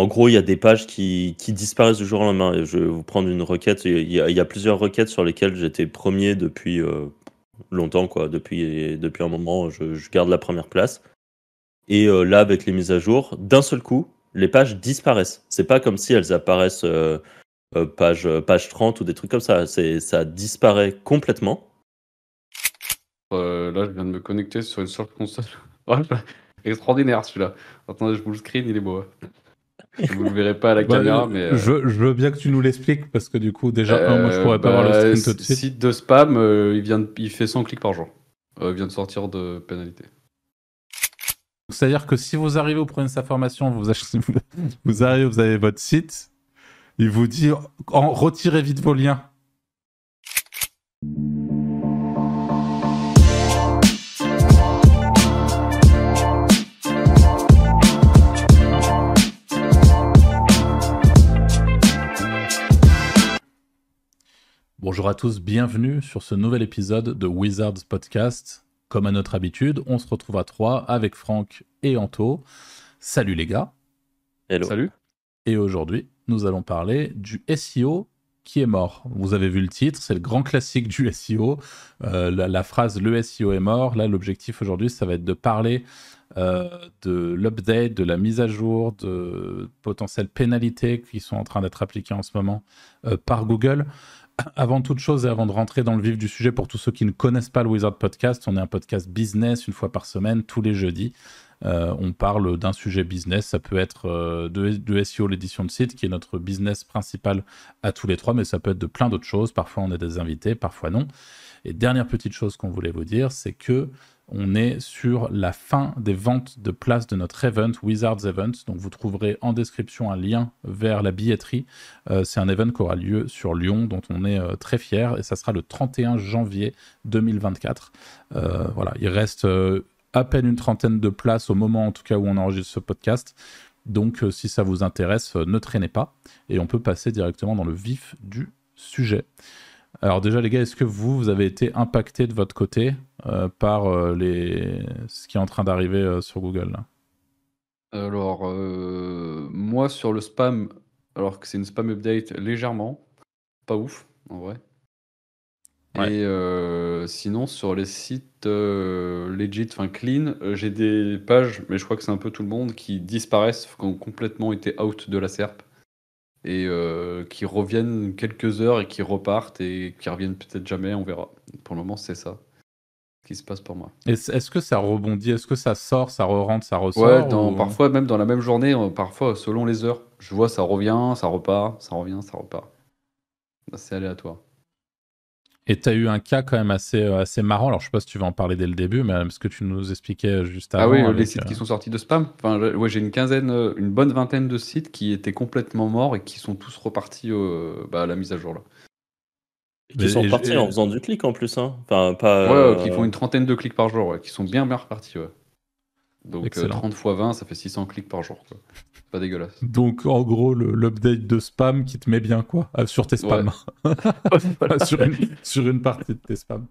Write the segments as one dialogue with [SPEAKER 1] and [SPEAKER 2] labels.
[SPEAKER 1] en gros, il y a des pages qui, disparaissent du jour au lendemain. Je vais vous prendre une requête. Il y a, plusieurs requêtes sur lesquelles j'étais premier depuis longtemps, quoi. Depuis, depuis un moment, je, garde la première place. Et là, avec les mises à jour, d'un seul coup, les pages disparaissent. C'est pas comme si elles apparaissent page, page 30 ou des trucs comme ça. Ça disparaît complètement.
[SPEAKER 2] Euh, là, je viens de me connecter sur une sorte console. Extraordinaire celui-là. Attendez, je vous le screen, il est beau. Hein. Vous le verrez pas à la bah, caméra, mais.
[SPEAKER 3] Euh, je, veux bien que tu nous l'expliques parce que du coup, déjà, moi je pourrais pas voir le
[SPEAKER 2] bah,
[SPEAKER 3] screen tout de suite.
[SPEAKER 2] Site de spam, euh, il, vient il fait 100 clics par jour. il vient de sortir de pénalité.
[SPEAKER 3] C'est-à-dire que si vous arrivez, vous prenez sa formation, vous, achetez, vous arrivez, vous avez votre site, il vous dit retirez vite vos liens. Bonjour à tous, bienvenue sur ce nouvel épisode de Wizards Podcast. Comme à notre habitude, on se retrouve à trois avec Franck et Anto. Salut les gars.
[SPEAKER 1] Hello.
[SPEAKER 2] Salut.
[SPEAKER 3] Et aujourd'hui, nous allons parler du SEO qui est mort. Vous avez vu le titre, c'est le grand classique du SEO. Euh, la, phrase le SEO est mort. Là, l'objectif aujourd'hui, ça va être de parler euh, de l'update, de la mise à jour, de potentielles pénalités qui sont en train d'être appliquées en ce moment euh, par Google avant toute chose et avant de rentrer dans le vif du sujet, pour tous ceux qui ne connaissent pas le Wizard Podcast, on est un podcast business une fois par semaine, tous les jeudis. Euh, on parle d'un sujet business, ça peut être euh, de, SEO, l'édition de site, qui est notre business principal à tous les trois, mais ça peut être de plein d'autres choses. Parfois on a des invités, parfois non. Et dernière petite chose qu'on voulait vous dire, c'est que on est sur la fin des ventes de places de notre event, Wizards Event. Donc vous trouverez en description un lien vers la billetterie. Euh, c'est un event qui aura lieu sur Lyon, dont on est euh, très fier, et ça sera le 31 janvier 2024. Euh, voilà, il reste à peine une trentaine de places au moment en tout cas où on enregistre ce podcast. Donc si ça vous intéresse, ne traînez pas, et on peut passer directement dans le vif du sujet. Alors déjà les gars, est-ce que vous, vous avez été impacté de votre côté euh, par euh, les... ce qui est en train d'arriver euh, sur Google
[SPEAKER 2] Alors moi sur le spam, alors que c'est une spam update légèrement, pas ouf en vrai. Et sinon sur les sites legit, enfin clean, j'ai des pages, mais je crois que c'est un peu tout le monde, qui disparaissent, qui ont complètement été out de la SERP et euh, qui reviennent quelques heures et qui repartent et qui reviennent peut-être jamais, on verra. Pour le moment, c'est ça qui se passe pour moi.
[SPEAKER 3] Est-ce que ça rebondit? Est-ce que ça sort, ça re-rentre, ça ressort
[SPEAKER 2] Ouais, parfois même dans la même journée, euh, parfois selon les heures. Je vois ça revient, ça repart, ça revient, ça repart. C'est aléatoire.
[SPEAKER 3] Et tu as eu un cas quand même assez, euh, assez marrant. Alors, je sais pas si tu vas en parler dès le début, mais ce que tu nous expliquais juste avant.
[SPEAKER 2] Ah oui, les sites qui euh, sont sortis de spam. Enfin, ouais, j'ai une quinzaine, euh, une bonne vingtaine de sites qui étaient complètement morts et qui sont tous repartis bah, à la mise à jour là.
[SPEAKER 1] qui sont repartis en faisant du clic en plus, hein. Enfin,
[SPEAKER 2] pas. Ouais, qui font une trentaine de clics par jour, qui sont bien bien repartis. Ouais. Donc 30 x 20, ça fait 600 clics par jour. Quoi. Pas dégueulasse.
[SPEAKER 3] Donc en gros, l'update de spam qui te met bien quoi ah, Sur tes spams. sur, une, sur, une, partie de tes spams.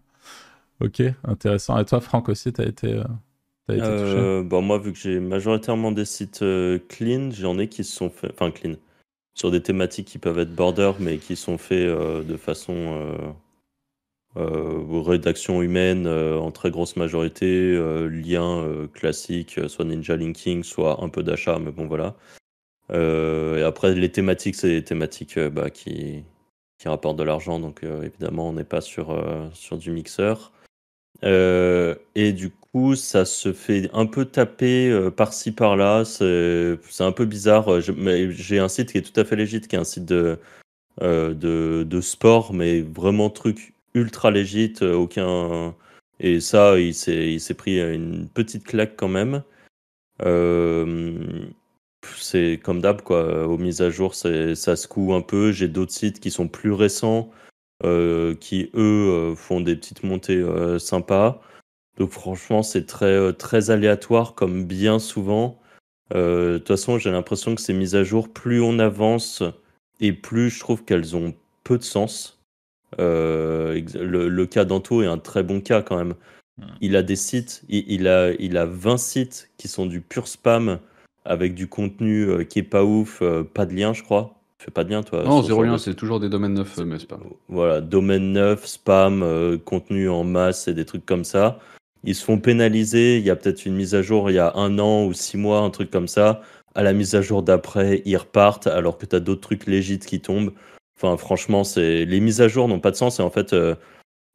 [SPEAKER 3] Ok, intéressant. Et toi, Franck aussi, tu as été, euh, as été
[SPEAKER 1] euh, bon, Moi, vu que j'ai majoritairement des sites euh, clean, j'en ai qui se sont faits. Enfin, clean. Sur des thématiques qui peuvent être border, mais qui sont faits de façon. Rédaction humaine en très grosse majorité, lien classique, soit ninja linking, soit un peu d'achat, mais bon voilà. Euh, et après, les thématiques, c'est des thématiques euh, bah, qui, rapportent de l'argent, donc euh, évidemment, on n'est pas sur, sur du mixeur. et du coup, ça se fait un peu taper par-ci par-là. C'est un peu bizarre. J'ai un site qui est tout à fait légit, qui est un site de, de, de, sport, mais vraiment truc ultra légit. aucun. Et ça, il s'est pris une petite claque quand même. Euh, c'est comme d'hab, quoi. Aux mises à jour, ça se coud un peu. J'ai d'autres sites qui sont plus récents, euh, qui eux euh, font des petites montées euh, sympas. Donc franchement, c'est très, très aléatoire, comme bien souvent. De toute façon, j'ai l'impression que ces mises à jour, plus on avance et plus je trouve qu'elles ont peu de sens. Le, cas d'Anto est un très bon cas quand même. Il a des sites, il, a, il a 20 sites qui sont du pur spam avec du contenu qui est pas ouf, pas de lien, je crois. Tu fais pas de lien, toi
[SPEAKER 2] Non, zéro lien, c'est toujours des domaines neufs, mais spam.
[SPEAKER 1] Voilà, domaine neuf, spam, contenu en masse et des trucs comme ça. Ils se font pénaliser. Il y a peut-être une mise à jour il y a un an ou six mois, un truc comme ça. À la mise à jour d'après, ils repartent alors que tu as d'autres trucs légites qui tombent. Enfin, franchement, c'est les mises à jour n'ont pas de sens. Et en fait, euh,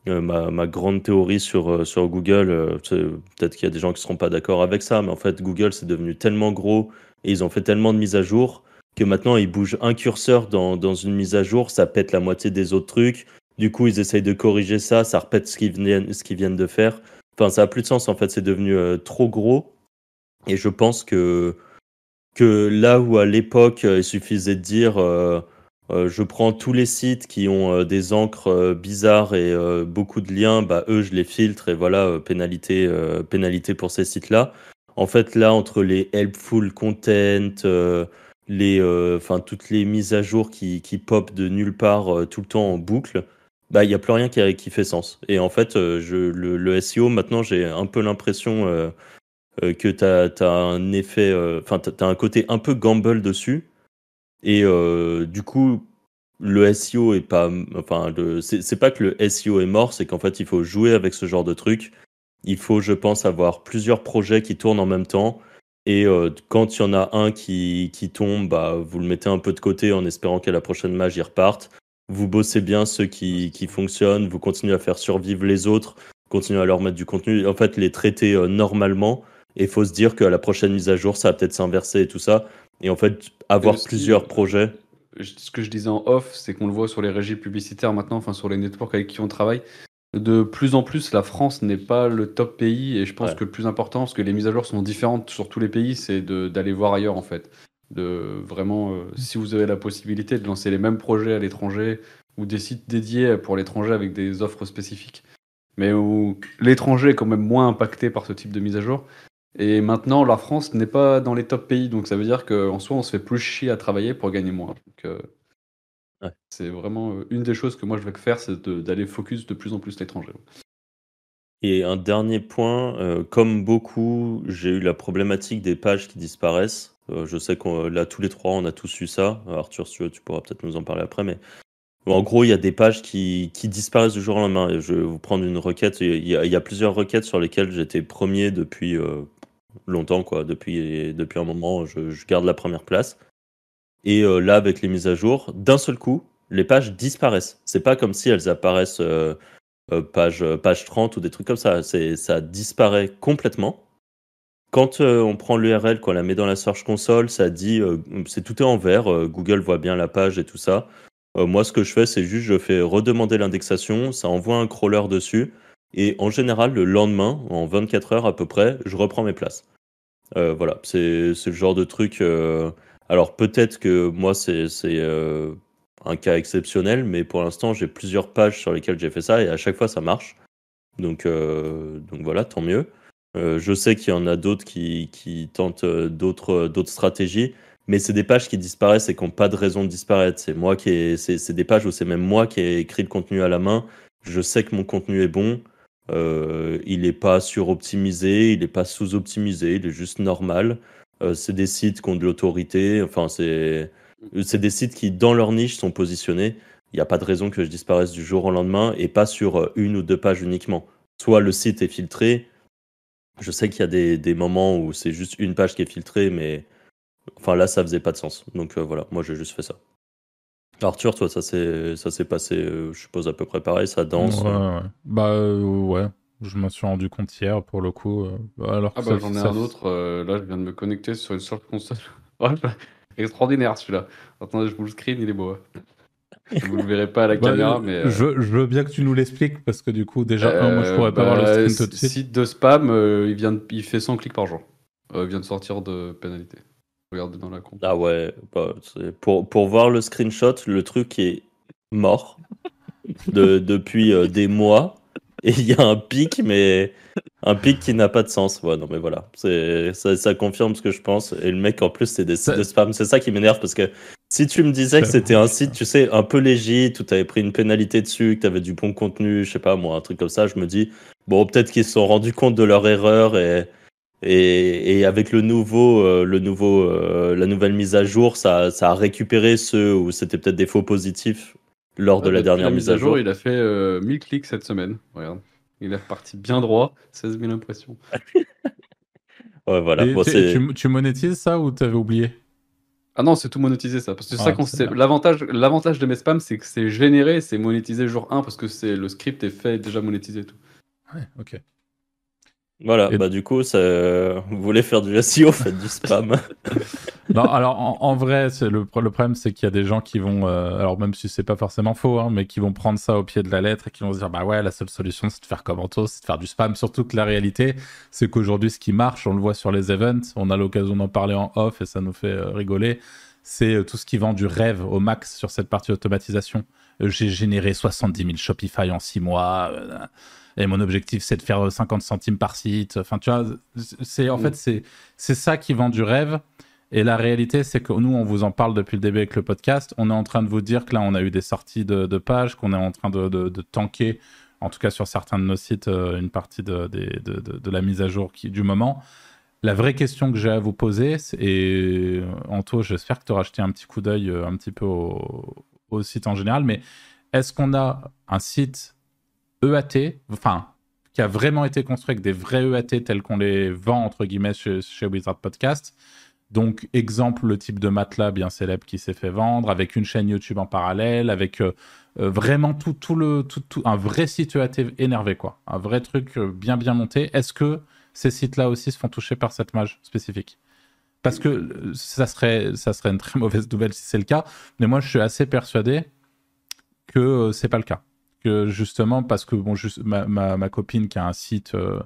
[SPEAKER 1] euh, ma, grande théorie sur, euh, sur Google, peut-être qu'il y a des gens qui ne seront pas d'accord avec ça, mais en fait, Google, c'est devenu tellement gros et ils ont fait tellement de mises à jour que maintenant, ils bougent un curseur dans, dans une mise à jour, ça pète la moitié des autres trucs. Du coup, ils essayent de corriger ça, ça repète ce qu'ils viennent, qu'ils viennent de faire. Enfin, ça a plus de sens en fait, c'est devenu trop gros. Et je pense que, que là où à l'époque, il suffisait de dire euh, je prends tous les sites qui ont euh, des encres euh, bizarres et beaucoup de liens, bah, eux, je les filtre et voilà, pénalité, pénalité pour ces sites-là. En fait, là, entre les helpful content, les, enfin, toutes les mises à jour qui, qui pop de nulle part tout le temps en boucle, bah, il n'y a plus rien qui, fait sens. Et en fait, le, SEO, maintenant, j'ai un peu l'impression que tu as, un effet, enfin, tu as un côté un peu gamble dessus et euh, du coup, le SEO est pas. Enfin, c'est pas que le SEO est mort, c'est qu'en fait, il faut jouer avec ce genre de truc. Il faut, je pense, avoir plusieurs projets qui tournent en même temps. Et euh, quand il y en a un qui, qui tombe, bah, vous le mettez un peu de côté en espérant qu'à la prochaine mage, il reparte. Vous bossez bien ceux qui, qui fonctionnent, vous continuez à faire survivre les autres, continuez à leur mettre du contenu. En fait, les traiter euh, normalement. Et faut se dire qu'à la prochaine mise à jour, ça va peut-être s'inverser et tout ça. Et en fait, avoir plusieurs projets.
[SPEAKER 2] Ce que je disais en off, c'est qu'on le voit sur les régies publicitaires maintenant, enfin sur les networks avec qui on travaille. De plus en plus, la France n'est pas le top pays et je pense que le plus important, parce que les mises à jour sont différentes sur tous les pays, c'est d'aller voir ailleurs en fait. De vraiment, euh, si vous avez la possibilité de lancer les mêmes projets à l'étranger ou des sites dédiés pour l'étranger avec des offres spécifiques, mais où l'étranger est quand même moins impacté par ce type de mise à jour, et maintenant, la France n'est pas dans les top pays, donc ça veut dire qu'en soi, on se fait plus chier à travailler pour gagner moins. Euh, c'est vraiment euh, une des choses que moi je veux faire, c'est d'aller focus de plus en plus l'étranger.
[SPEAKER 1] Et un dernier point, euh, comme beaucoup, j'ai eu la problématique des pages qui disparaissent. je sais qu'on là tous les trois, on a tous eu ça. Arthur, si tu, veux, tu pourras peut-être nous en parler après, mais en gros, il y a des pages qui, qui, disparaissent du jour au lendemain. Je vais vous prendre une requête. Il y a, il y a plusieurs requêtes sur lesquelles j'étais premier depuis longtemps, quoi. Depuis, depuis un moment, je, garde la première place. Et euh, là, avec les mises à jour, d'un seul coup, les pages disparaissent. C'est pas comme si elles apparaissent euh, euh, page, page 30 ou des trucs comme ça. Ça disparaît complètement. Quand on prend l'URL, qu'on la met dans la Search Console, ça dit, c'est tout est en vert, Google voit bien la page et tout ça. moi, ce que je fais, c'est juste, je fais redemander l'indexation, ça envoie un crawler dessus, et en général, le lendemain, en 24 heures à peu près, je reprends mes places. Euh, voilà, c'est le genre de truc. Euh, alors peut-être que moi, c'est euh, un cas exceptionnel, mais pour l'instant, j'ai plusieurs pages sur lesquelles j'ai fait ça et à chaque fois, ça marche. Donc, donc voilà, tant mieux. je sais qu'il y en a d'autres qui, qui, tentent d'autres stratégies, mais c'est des pages qui disparaissent et qui n'ont pas de raison de disparaître. C'est moi qui c'est des pages où c'est même moi qui ai écrit le contenu à la main. Je sais que mon contenu est bon. Euh, il n'est pas suroptimisé, il n'est pas sous-optimisé, il est juste normal. Euh, c'est des sites qui ont de l'autorité. Enfin, c'est des sites qui, dans leur niche, sont positionnés. Il n'y a pas de raison que je disparaisse du jour au lendemain et pas sur euh, une ou deux pages uniquement. Soit le site est filtré. Je sais qu'il y a des, des moments où c'est juste une page qui est filtrée, mais enfin là, ça faisait pas de sens. Donc voilà, moi j'ai juste fait ça. Arthur, toi, ça s'est, ça s'est passé, euh, je suppose, à peu près pareil, ça danse.
[SPEAKER 3] Ouais, ouais. Bah euh, ouais, je m'en suis rendu compte hier pour le coup. Euh,
[SPEAKER 2] alors ah bah j'en ai un autre, là je viens de me connecter sur une sorte console. Extraordinaire celui-là. Attendez, je vous le screen, il est beau. Hein. Vous le verrez pas à la bah, caméra, mais.
[SPEAKER 3] Je, veux bien que tu nous l'expliques parce que du coup, déjà, moi je pourrais pas voir le bah, screen tout de suite.
[SPEAKER 2] Site de spam, il, vient il fait 100 clics par jour. il vient de sortir de pénalité dans la compte.
[SPEAKER 1] Ah ouais, bah, pour, pour voir le screenshot, le truc est mort de, depuis euh, des mois. Et il y a un pic, mais un pic qui n'a pas de sens. Ouais, non, mais voilà. Ça, ça confirme ce que je pense. Et le mec, en plus, c'est des sites de spam. C'est ça qui m'énerve parce que si tu me disais que c'était un site, tu sais, un peu légit, où tu avais pris une pénalité dessus, que tu avais du bon contenu, je sais pas moi, un truc comme ça, je me dis, bon, peut-être qu'ils se sont rendus compte de leur erreur et Et, avec le nouveau, le nouveau, la nouvelle mise à jour, ça, ça a récupéré ceux où c'était peut-être des faux positifs lors de la dernière mise à jour.
[SPEAKER 2] Il a fait 1000 clics cette semaine. Regarde. Il est reparti bien droit, 16 000 impressions.
[SPEAKER 1] ouais, voilà.
[SPEAKER 3] tu, monétises ça ou t'avais oublié?
[SPEAKER 2] Ah non, c'est tout monétisé ça. Parce que ça qu'on l'avantage, l'avantage de mes spams, c'est que c'est généré, c'est monétisé jour 1 parce que c'est le script est fait déjà monétisé tout.
[SPEAKER 3] Ouais, ok.
[SPEAKER 1] Voilà, bah du coup, vous voulez faire du SEO, faites du spam.
[SPEAKER 3] non, alors en, vrai, le, le, problème, c'est qu'il y a des gens qui vont, euh, alors même si c'est pas forcément faux, hein, mais qui vont prendre ça au pied de la lettre et qui vont se dire, bah ouais, la seule solution, c'est de faire comme Anto, c'est de faire du spam. Surtout que la réalité, c'est qu'aujourd'hui, ce qui marche, on le voit sur les events, on a l'occasion d'en parler en off et ça nous fait euh, rigoler, c'est euh, tout ce qui vend du rêve au max sur cette partie automatisation. J'ai généré 70 000 Shopify en 6 mois et mon objectif c'est de faire 50 centimes par site. Enfin, tu vois, c'est en mm. fait c'est c'est ça qui vend du rêve. Et la réalité, c'est que nous, on vous en parle depuis le début avec le podcast. On est en train de vous dire que là, on a eu des sorties de, pages, qu'on est en train de, de, tanker, en tout cas sur certains de nos sites, euh, une partie de, de, la mise à jour qui, du moment. La vraie question que j'ai à vous poser, et Anto, j'espère que tu auras jeté un petit coup d'œil euh, un petit peu au, au site en général, mais est-ce qu'on a un site EAT, enfin, qui a vraiment été construit avec des vrais EAT tels qu'on les vend, entre guillemets, chez, Wizard Podcast. Donc, exemple, le type de matelas bien célèbre qui s'est fait vendre, avec une chaîne YouTube en parallèle, avec euh, euh, vraiment tout, tout le, tout, tout, un vrai site EAT énervé, quoi. Un vrai truc euh, bien, bien monté. Est-ce que ces sites-là aussi se font toucher par cette mage spécifique? Parce que ça serait, ça serait une très mauvaise nouvelle si c'est le cas, mais moi, je suis assez persuadé que c'est pas le cas justement, parce que bon, juste, ma, ma, copine qui a un site euh,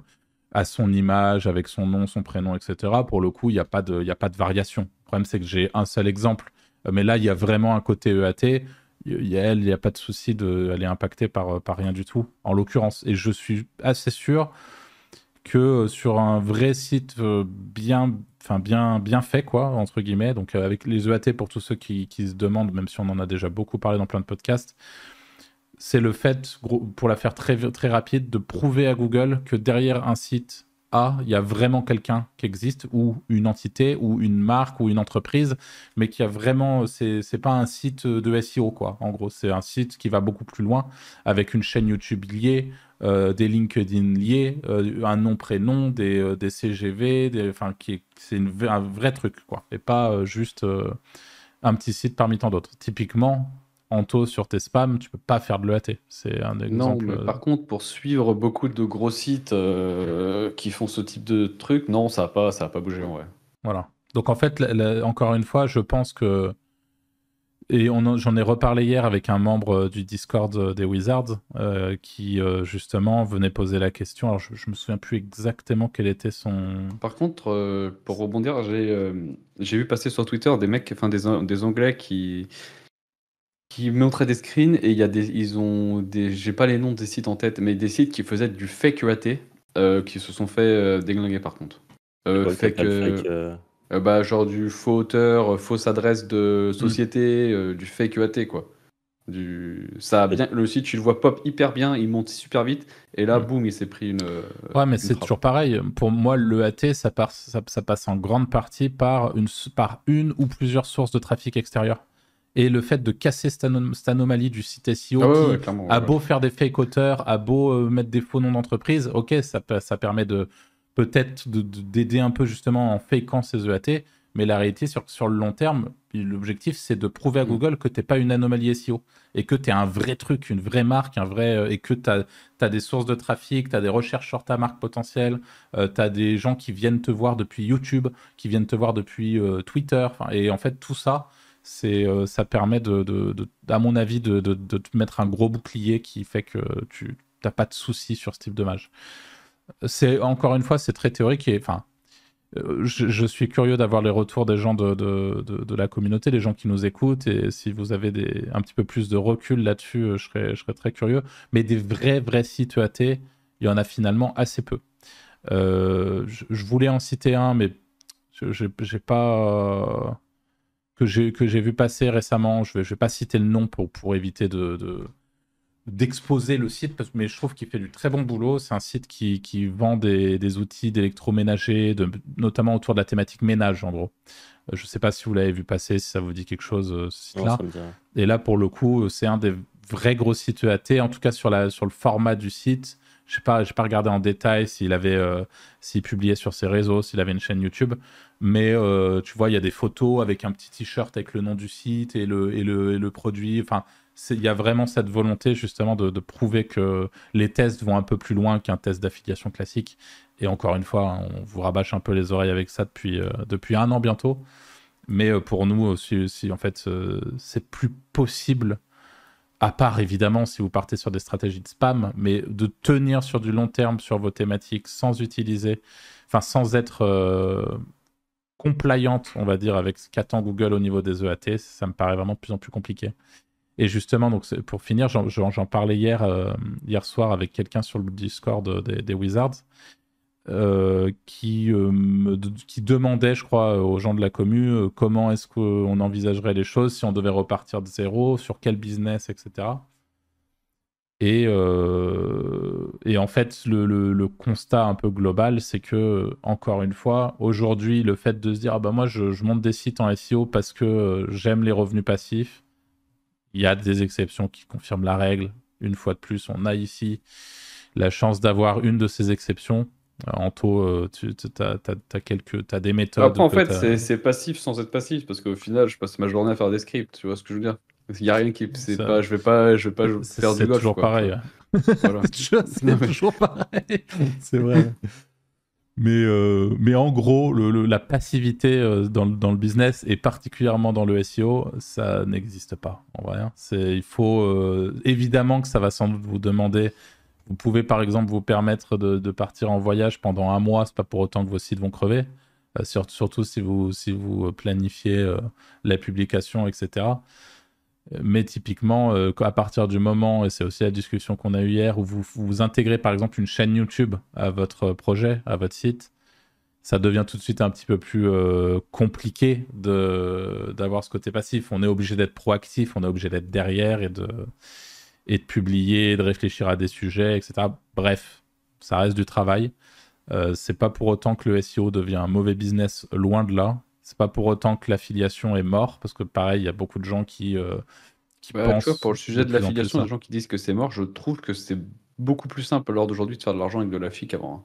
[SPEAKER 3] à son image, avec son nom, son prénom, etc., pour le coup, il n'y a, pas de, a pas de variation. Le problème, c'est que j'ai un seul exemple. Euh, mais là, il y a vraiment un côté EAT. Il y a elle, il n'y a pas de souci, de, impactée par, euh, par rien du tout, en l'occurrence. Et je suis assez sûr que sur un vrai site bien, enfin bien, bien fait, quoi, entre guillemets, donc avec les EAT pour tous ceux qui, qui se demandent, même si on en a déjà beaucoup parlé dans plein de podcasts, c'est le fait, pour la faire très, très rapide, de prouver à Google que derrière un site A, il y a vraiment quelqu'un qui existe, ou une entité, ou une marque, ou une entreprise, mais qui a vraiment. C'est pas un site de SEO, quoi. En gros, c'est un site qui va beaucoup plus loin, avec une chaîne YouTube liée, euh, des LinkedIn liés, euh, un nom, prénom, des, euh, des CGV, enfin, qui c'est un vrai truc, quoi. Et pas juste un petit site parmi tant d'autres. Typiquement, Anto sur tes spams, tu peux pas faire de l'EAT. C'est un exemple.
[SPEAKER 2] Non, par contre, pour suivre beaucoup de gros sites euh, qui font ce type de truc, non, ça n'a pas, ça pas bougé en vrai.
[SPEAKER 3] Voilà. Donc en fait, encore une fois, je pense que et j'en ai reparlé hier avec un membre du Discord euh, des Wizards euh, qui justement venait poser la question. Alors je, je, me souviens plus exactement quel était son.
[SPEAKER 2] Par contre, pour rebondir, j'ai vu passer sur Twitter des mecs, enfin des, des Anglais qui qui montraient des screens et il y a des, ils ont des, j'ai pas les noms des sites en tête, mais des sites qui faisaient du fake UAT euh, qui se sont fait euh, déglinguer par contre. Euh, fake, euh, bah genre du faux auteur, fausse adresse de société, mm. du fake UAT quoi. Du, ça a bien, le site tu le vois pop hyper bien, il monte super vite et là mm. boum il s'est pris une.
[SPEAKER 3] Ouais mais c'est toujours pareil. Pour moi l'EAT ça, ça, ça passe en grande partie par une, par une ou plusieurs sources de trafic extérieur. Et le fait de casser cette, anomalie du site SEO ah qui a beau faire des fake auteurs, a beau euh, mettre des faux noms d'entreprise, ok, ça, ça permet de peut-être d'aider un peu justement en fakeant ces EAT, mais la réalité sur, sur le long terme, l'objectif c'est de prouver à mm. Google que tu n'es pas une anomalie SEO et que tu es un vrai truc, une vraie marque, un vrai, euh, et que tu as, des sources de trafic, tu as des recherches sur ta marque potentielle, euh, tu as des gens qui viennent te voir depuis YouTube, qui viennent te voir depuis Twitter, et en fait tout ça, c'est euh, ça permet de, à mon avis de, te mettre un gros bouclier qui fait que tu n'as pas de soucis sur ce type de mage. C'est encore une fois c'est très théorique et enfin euh, je, suis curieux d'avoir les retours des gens de, la communauté, les gens qui nous écoutent, et si vous avez des, un petit peu plus de recul là-dessus, euh, je serais, je serais très curieux. Mais des vrais, vrais sites EAT, il y en a finalement assez peu. je, je, voulais en citer un, mais j'ai pas que j'ai vu passer récemment. Je vais, je vais pas citer le nom pour, pour éviter de, d'exposer le site, mais je trouve qu'il fait du très bon boulot. C'est un site qui, qui vend des, des outils d'électroménager, de, notamment autour de la thématique ménage, en gros. Euh, je ne sais pas si vous l'avez vu passer, si ça vous dit quelque chose, euh, ce site-là. Et là, pour le coup, c'est un des vrais gros sites EAT, en tout cas sur, la, sur le format du site. Je sais pas, j'ai pas regardé en détail s'il avait, euh, s'il publiait sur ses réseaux, s'il avait une chaîne YouTube, mais tu vois, il y a des photos avec un petit t-shirt avec le nom du site et le, et le, et le produit. Enfin, il y a vraiment cette volonté justement de, prouver que les tests vont un peu plus loin qu'un test d'affiliation classique. Et encore une fois, on vous rabâche un peu les oreilles avec ça depuis, euh, depuis un an bientôt. Mais euh, pour nous aussi, en fait, euh, c'est plus possible, à part évidemment si vous partez sur des stratégies de spam, mais de tenir sur du long terme sur vos thématiques sans utiliser, enfin sans être compliante, on va dire, avec ce qu'attend Google au niveau des EAT, ça me paraît vraiment de plus en plus compliqué. Et justement, donc pour finir, j'en parlais hier, euh, hier soir avec quelqu'un sur le Discord des, Wizards euh, qui, euh, qui demandait, je crois, aux gens de la commu comment est-ce qu'on envisagerait les choses si on devait repartir de zéro, sur quel business, etc. Et, en fait, le, constat un peu global, c'est que, encore une fois, aujourd'hui, le fait de se dire, ah bah moi, je monte des sites en SEO parce que j'aime les revenus passifs, il y a des exceptions qui confirment la règle. Une fois de plus, on a ici la chance d'avoir une de ces exceptions. Anto, euh, tu as, quelques, as des méthodes.
[SPEAKER 2] Après, en fait, c'est passif sans être passif, parce qu'au final, je passe ma journée à faire des scripts, tu vois ce que je veux dire Il n'y a rien qui. Pas, je vais pas, je vais pas faire du golf.
[SPEAKER 3] C'est toujours pareil. c'est toujours pareil. c'est vrai. Mais, euh, mais en gros, le, la passivité euh, dans, dans, le business et particulièrement dans le SEO, ça n'existe pas en vrai. Hein. il faut euh, évidemment que ça va sans doute vous demander. Vous pouvez par exemple vous permettre de, partir en voyage pendant un mois. C'est pas pour autant que vos sites vont crever. surtout si vous si vous planifiez la publication, etc. Mais typiquement, euh, à partir du moment, et c'est aussi la discussion qu'on a eue hier, où vous, vous intégrez par exemple une chaîne YouTube à votre projet, à votre site, ça devient tout de suite un petit peu plus euh, compliqué d'avoir ce côté passif. On est obligé d'être proactif, on est obligé d'être derrière et de, et de publier, de réfléchir à des sujets, etc. Bref, ça reste du travail. Euh, c'est pas pour autant que le SEO devient un mauvais business, loin de là. C'est pas pour autant que l'affiliation est mort, parce que pareil, il y a beaucoup de gens qui, euh, qui
[SPEAKER 2] bah, pensent. pour le sujet de, l'affiliation, il y a des gens qui disent que c'est mort. Je trouve que c'est beaucoup plus simple lors d'aujourd'hui de faire de l'argent avec de l'affi qu'avant. Hein.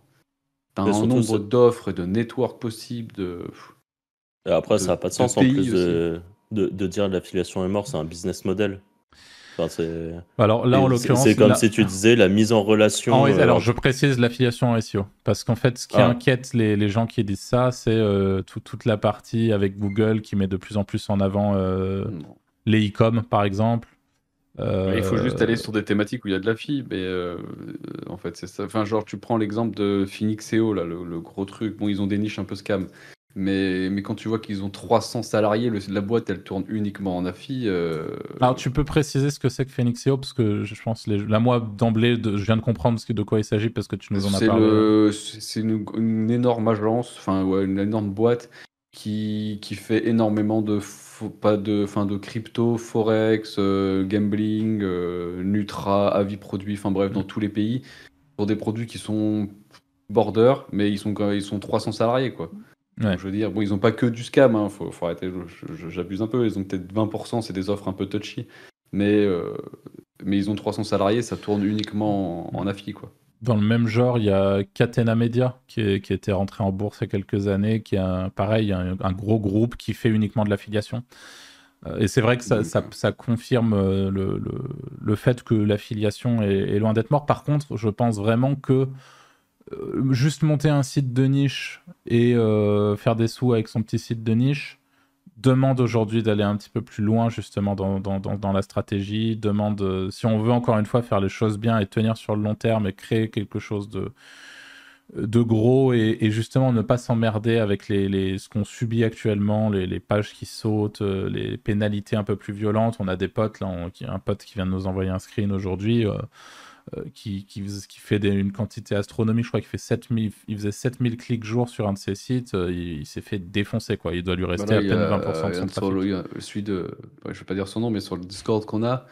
[SPEAKER 2] T'as un nombre d'offres et de networks possibles. De...
[SPEAKER 1] après, ça n'a pas de sens en plus de, de, de, dire l'affiliation est mort, c'est un business model.
[SPEAKER 3] Alors là, en l'occurrence,
[SPEAKER 1] c'est comme si tu disais la mise en relation.
[SPEAKER 3] Euh, alors, je précise l'affiliation en SEO parce qu'en fait, ce qui ah. inquiète les, les, gens qui disent ça, c'est euh, toute la partie avec Google qui met de plus en plus en avant euh, les e-com, par exemple.
[SPEAKER 2] Il faut juste aller sur des thématiques où il y a de la fille, mais en fait, c'est ça. Enfin, genre, tu prends l'exemple de Phoenix SEO, là, le, le, gros truc. Bon, ils ont des niches un peu scam. Mais, mais quand tu vois qu'ils ont 300 salariés, le, la boîte elle tourne uniquement en AFI. Euh,
[SPEAKER 3] Alors tu peux préciser ce que c'est que Phoenixio parce que je pense les, là moi d'emblée je viens de comprendre de quoi il s'agit parce que tu nous en as
[SPEAKER 2] parlé. C'est une, énorme agence, enfin ouais, une énorme boîte qui, qui fait énormément de pas de, fin, de crypto, forex, euh, gambling, euh, nutra, avis produits, enfin bref dans mm. tous les pays pour des produits qui sont border mais ils sont ils sont 300 salariés quoi je veux dire, bon, ils n'ont pas que du scam, hein, faut, faut, arrêter, j'abuse un peu, ils ont peut-être 20%, c'est des offres un peu touchy, mais, euh, mais ils ont 300 salariés, ça tourne uniquement en, en AFI, quoi.
[SPEAKER 3] Dans le même genre, il y a Catena Media qui, qui était rentré en bourse il y a quelques années, qui est un, pareil, un, gros groupe qui fait uniquement de l'affiliation. Euh, et c'est vrai que ça, ça, ça confirme euh, le, le, le, fait que l'affiliation est, est, loin d'être morte. Par contre, je pense vraiment que juste monter un site de niche et euh, faire des sous avec son petit site de niche demande aujourd'hui d'aller un petit peu plus loin justement dans, la stratégie, demande, euh, si on veut encore une fois faire les choses bien et tenir sur le long terme et créer quelque chose de, gros et, justement ne pas s'emmerder avec les, ce qu'on subit actuellement, les, pages qui sautent, les pénalités un peu plus violentes. On a des potes, là, un pote qui vient de nous envoyer un screen aujourd'hui. Euh, qui, qui, qui, fait une quantité astronomique. Je crois qu'il fait 7000, il faisait 7000 clics jour sur un de ses sites. Euh, il, s'est fait défoncer, quoi. Il doit lui rester à peine 20% de son trafic.
[SPEAKER 2] celui de, je vais pas dire son nom, mais sur le Discord qu'on a,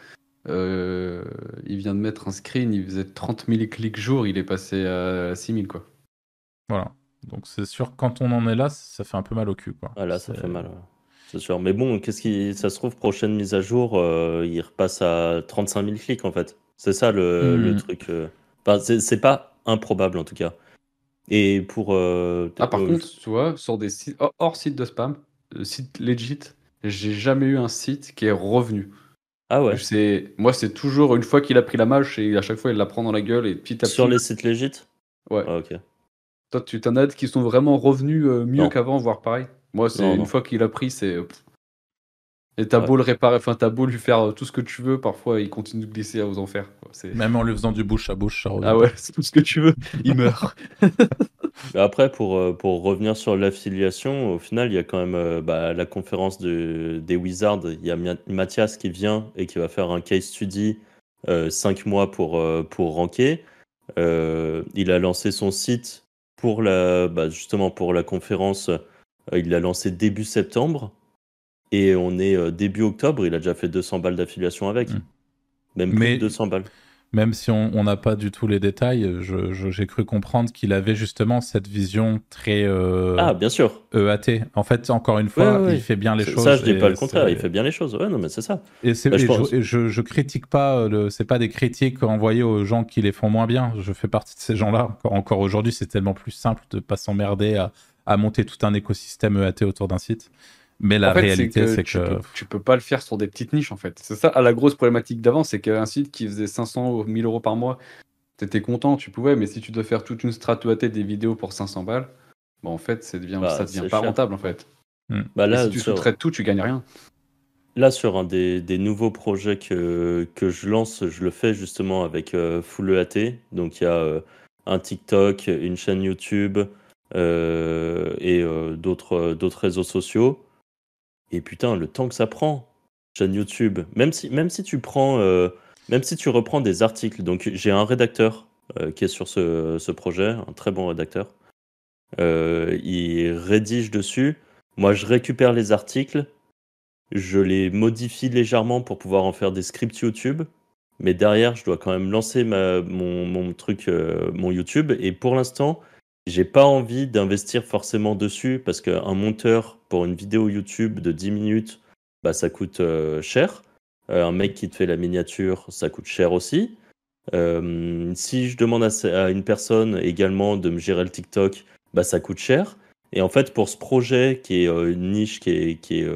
[SPEAKER 2] il vient de mettre un screen, il faisait 30 000 clics jour, il est passé à 6 000 quoi.
[SPEAKER 3] Voilà. Donc c'est sûr, quand on en est là, ça fait un peu mal au cul. Quoi.
[SPEAKER 1] Ah là, ça fait mal. C'est sûr. Mais bon, qu'est-ce qui, ça se trouve, prochaine mise à jour, euh, il repasse à 35 000 clics en fait. C'est ça le, le hmm. truc. Euh. Enfin, c'est pas improbable en tout cas. Et pour. Euh,
[SPEAKER 2] ah, par contre, tu vois, sur des sites hors site de spam, site legit, j'ai jamais eu un site qui est revenu.
[SPEAKER 1] Ah ouais.
[SPEAKER 2] C'est moi, c'est toujours une fois qu'il a pris la mâche et à chaque fois il la prend dans la gueule et petit à petit.
[SPEAKER 1] Sur les sites legit?
[SPEAKER 2] Ouais.
[SPEAKER 1] Ah, ok.
[SPEAKER 2] Toi, tu t'en as qui sont vraiment revenus euh, mieux qu'avant, voire pareil? Moi, c'est une fois qu'il a pris, c'est. Et t'as beau le réparer, enfin t'as beau lui faire euh, tout ce que tu veux, parfois il continue de glisser aux enfers.
[SPEAKER 3] Même en lui faisant du bouche à bouche, ça
[SPEAKER 2] Ah ouais, c'est tout ce que tu veux, il meurt.
[SPEAKER 1] Après, pour, euh, pour revenir sur l'affiliation, au final, il y a quand même bah, la conférence de, des Wizards. Il y a Mathias qui vient et qui va faire un case study 5 mois pour, pour ranker. il a lancé son site pour la, bah, justement pour la conférence, euh, il l'a lancé début septembre et on est euh, début octobre. Il a déjà fait 200 balles d'affiliation avec, hmm. même plus Mais... de 200 balles
[SPEAKER 3] même si on n'a pas du tout les détails, j'ai cru comprendre qu'il avait justement cette vision très euh,
[SPEAKER 1] ah bien sûr
[SPEAKER 3] EAT. En fait, encore une fois, il fait bien les choses.
[SPEAKER 1] Ça, je dis pas le contraire. Il fait bien les choses. Ouais, non, mais c'est ça.
[SPEAKER 3] Et, bah, je, je, critique pas. C'est pas des critiques envoyées aux gens qui les font moins bien. Je fais partie de ces gens-là. Encore, aujourd'hui, c'est tellement plus simple de pas s'emmerder à, à monter tout un écosystème EAT autour d'un site. Mais la réalité, c'est que,
[SPEAKER 2] tu, peux, pas le faire sur des petites niches en fait. C'est ça la grosse problématique d'avant, c'est qu'un site qui faisait 500 ou 1000 euros par mois, t'étais content, tu pouvais, mais si tu dois faire toute une stratégie des vidéos pour 500 balles, bah en fait, ça devient, bah, ça devient pas rentable en fait. Hmm. Bah là, si tu sous-traites tout, tu gagnes rien.
[SPEAKER 1] Là, sur un des, des, nouveaux projets que, que je lance, je le fais justement avec euh, Full EAT. Donc, il y a euh, un TikTok, une chaîne YouTube euh, et d'autres réseaux sociaux. Et putain, le temps que ça prend, chaîne YouTube, même si, euh, tu reprends des articles, donc j'ai un rédacteur euh, qui est sur ce, ce, projet, un très bon rédacteur. Euh, il rédige dessus. Moi, je récupère les articles, je les modifie légèrement pour pouvoir en faire des scripts YouTube. Mais derrière, je dois quand même lancer mon, truc, mon YouTube. Et pour l'instant, j'ai pas envie d'investir forcément dessus parce qu'un monteur pour une vidéo YouTube de 10 minutes, bah, ça coûte euh, cher. Euh, un mec qui te fait la miniature, ça coûte cher aussi. Euh, si je demande à, une personne également de me gérer le TikTok, bah, ça coûte cher. Et en fait, pour ce projet qui est une niche qui est, qui est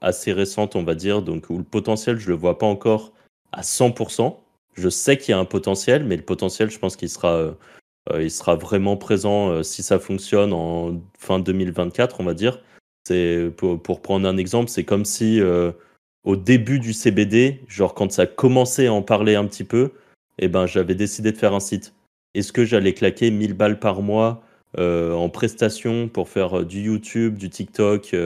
[SPEAKER 1] assez récente, on va dire, donc où le potentiel, je le vois pas encore à 100%. Je sais qu'il y a un potentiel, mais le potentiel, je pense qu'il sera il sera vraiment présent euh, si ça fonctionne en fin 2024, on va dire. C'est pour, pour, prendre un exemple, c'est comme si euh, au début du CBD, genre quand ça commençait à en parler un petit peu, eh ben j'avais décidé de faire un site. Est-ce que j'allais claquer 1000 balles par mois en prestation pour faire du YouTube, du TikTok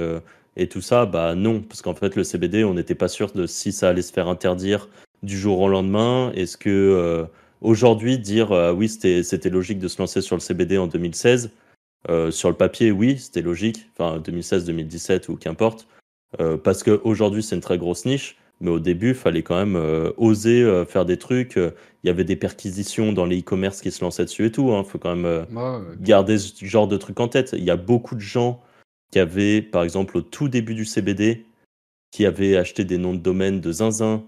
[SPEAKER 1] et tout ça? Bah non, parce qu'en fait le CBD, on n'était pas sûr de si ça allait se faire interdire du jour au lendemain. Est-ce que Aujourd'hui, dire euh, oui, c'était logique de se lancer sur le CBD en 2016, euh, sur le papier, oui, c'était logique, enfin 2016, 2017 ou qu'importe, euh, parce qu'aujourd'hui c'est une très grosse niche, mais au début, il fallait quand même oser faire des trucs. Il y avait des perquisitions dans les e-commerce qui se lançaient dessus et tout. Il hein. faut quand même garder ce genre de trucs en tête. Il y a beaucoup de gens qui avaient, par exemple, au tout début du CBD, qui avaient acheté des noms de domaine de zinzin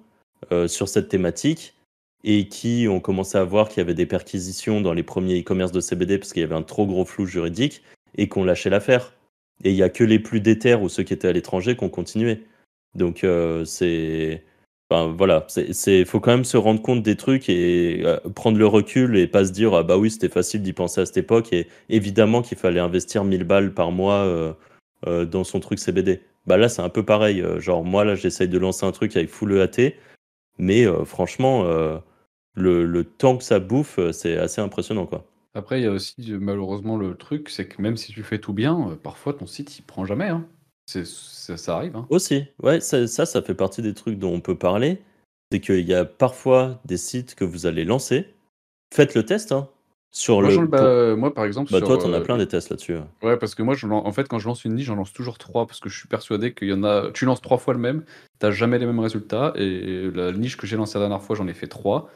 [SPEAKER 1] sur cette thématique et qui ont commencé à voir qu'il y avait des perquisitions dans les premiers e-commerce de CBD parce qu'il y avait un trop gros flou juridique et qu'on lâchait l'affaire. Et il n'y a que les plus déter ou ceux qui étaient à l'étranger qui ont continué. Donc euh, c'est. Enfin, voilà, il faut quand même se rendre compte des trucs et euh, prendre le recul et pas se dire ah bah oui c'était facile d'y penser à cette époque et évidemment qu'il fallait investir 1000 balles par mois euh, dans son truc CBD. Bah là c'est un peu pareil, genre moi là j'essaye de lancer un truc avec full EAT, mais franchement le, temps que ça bouffe, euh, c'est assez impressionnant, quoi.
[SPEAKER 2] Après, il y a aussi malheureusement le truc, c'est que même si tu fais tout bien, euh, parfois ton site il prend jamais. Hein. ça, arrive. Hein.
[SPEAKER 1] Aussi, ouais, ça, ça, fait partie des trucs dont on peut parler. C'est qu'il y a parfois des sites que vous allez lancer. Faites le test, hein. Sur
[SPEAKER 2] Moi,
[SPEAKER 1] le.
[SPEAKER 2] bah, moi, par exemple,
[SPEAKER 1] Bah,
[SPEAKER 2] sur,
[SPEAKER 1] toi, t'en as
[SPEAKER 2] euh,
[SPEAKER 1] plein des tests là-dessus. ouais.
[SPEAKER 2] Parce que moi, je en fait, quand je lance une niche, j'en lance toujours trois parce que je suis persuadé qu'il y en a. Tu lances trois fois le même, t'as jamais les mêmes résultats. Et la niche que j'ai lancée la dernière fois, j'en ai fait trois.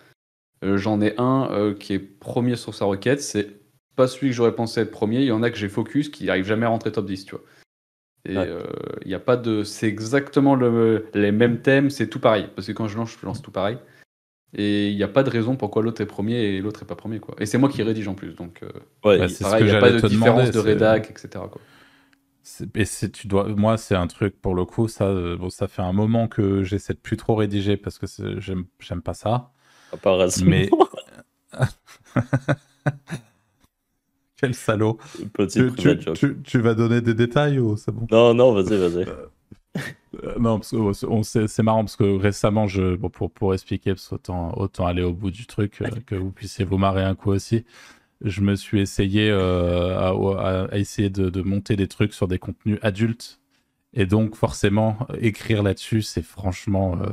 [SPEAKER 2] Euh, j'en ai un euh, qui est premier sur sa requête. C'est pas celui que j'aurais pensé être premier. Il y en a que j'ai focus qui arrive jamais à rentrer top 10, tu vois. Et
[SPEAKER 1] Ouais.
[SPEAKER 2] euh, il y a pas de. C'est exactement le... les mêmes thèmes, c'est tout pareil. Parce que quand je lance, je lance tout pareil. Et il n'y a pas de raison pourquoi l'autre est premier et l'autre est pas premier, quoi. Et c'est moi qui rédige en plus, donc. euh,
[SPEAKER 1] Ouais,
[SPEAKER 3] Bah, c'est
[SPEAKER 2] pareil, il n'y a pas de différence
[SPEAKER 3] demander,
[SPEAKER 2] de rédac, etc. Quoi.
[SPEAKER 3] Et tu dois, moi, c'est un truc pour le coup, ça, bon, ça fait un moment que j'essaie de plus trop rédiger parce que j'aime pas ça.
[SPEAKER 1] Récemment,
[SPEAKER 3] Mais quel salaud. Tu,
[SPEAKER 1] private
[SPEAKER 3] tu-
[SPEAKER 1] joke.
[SPEAKER 3] tu- tu vas donner des détails ou c'est bon
[SPEAKER 1] Non, non, vas-y, vas-y.
[SPEAKER 3] Euh, Non, parce que on c'est marrant parce que récemment, je, bon, pour, pour expliquer, parce qu'autant autant aller au bout du truc, euh, que vous puissiez vous marrer un coup aussi. Je me suis essayé euh, à, essayer de, de monter des trucs sur des contenus adultes. Et donc, forcément, écrire là-dessus, c'est franchement, euh,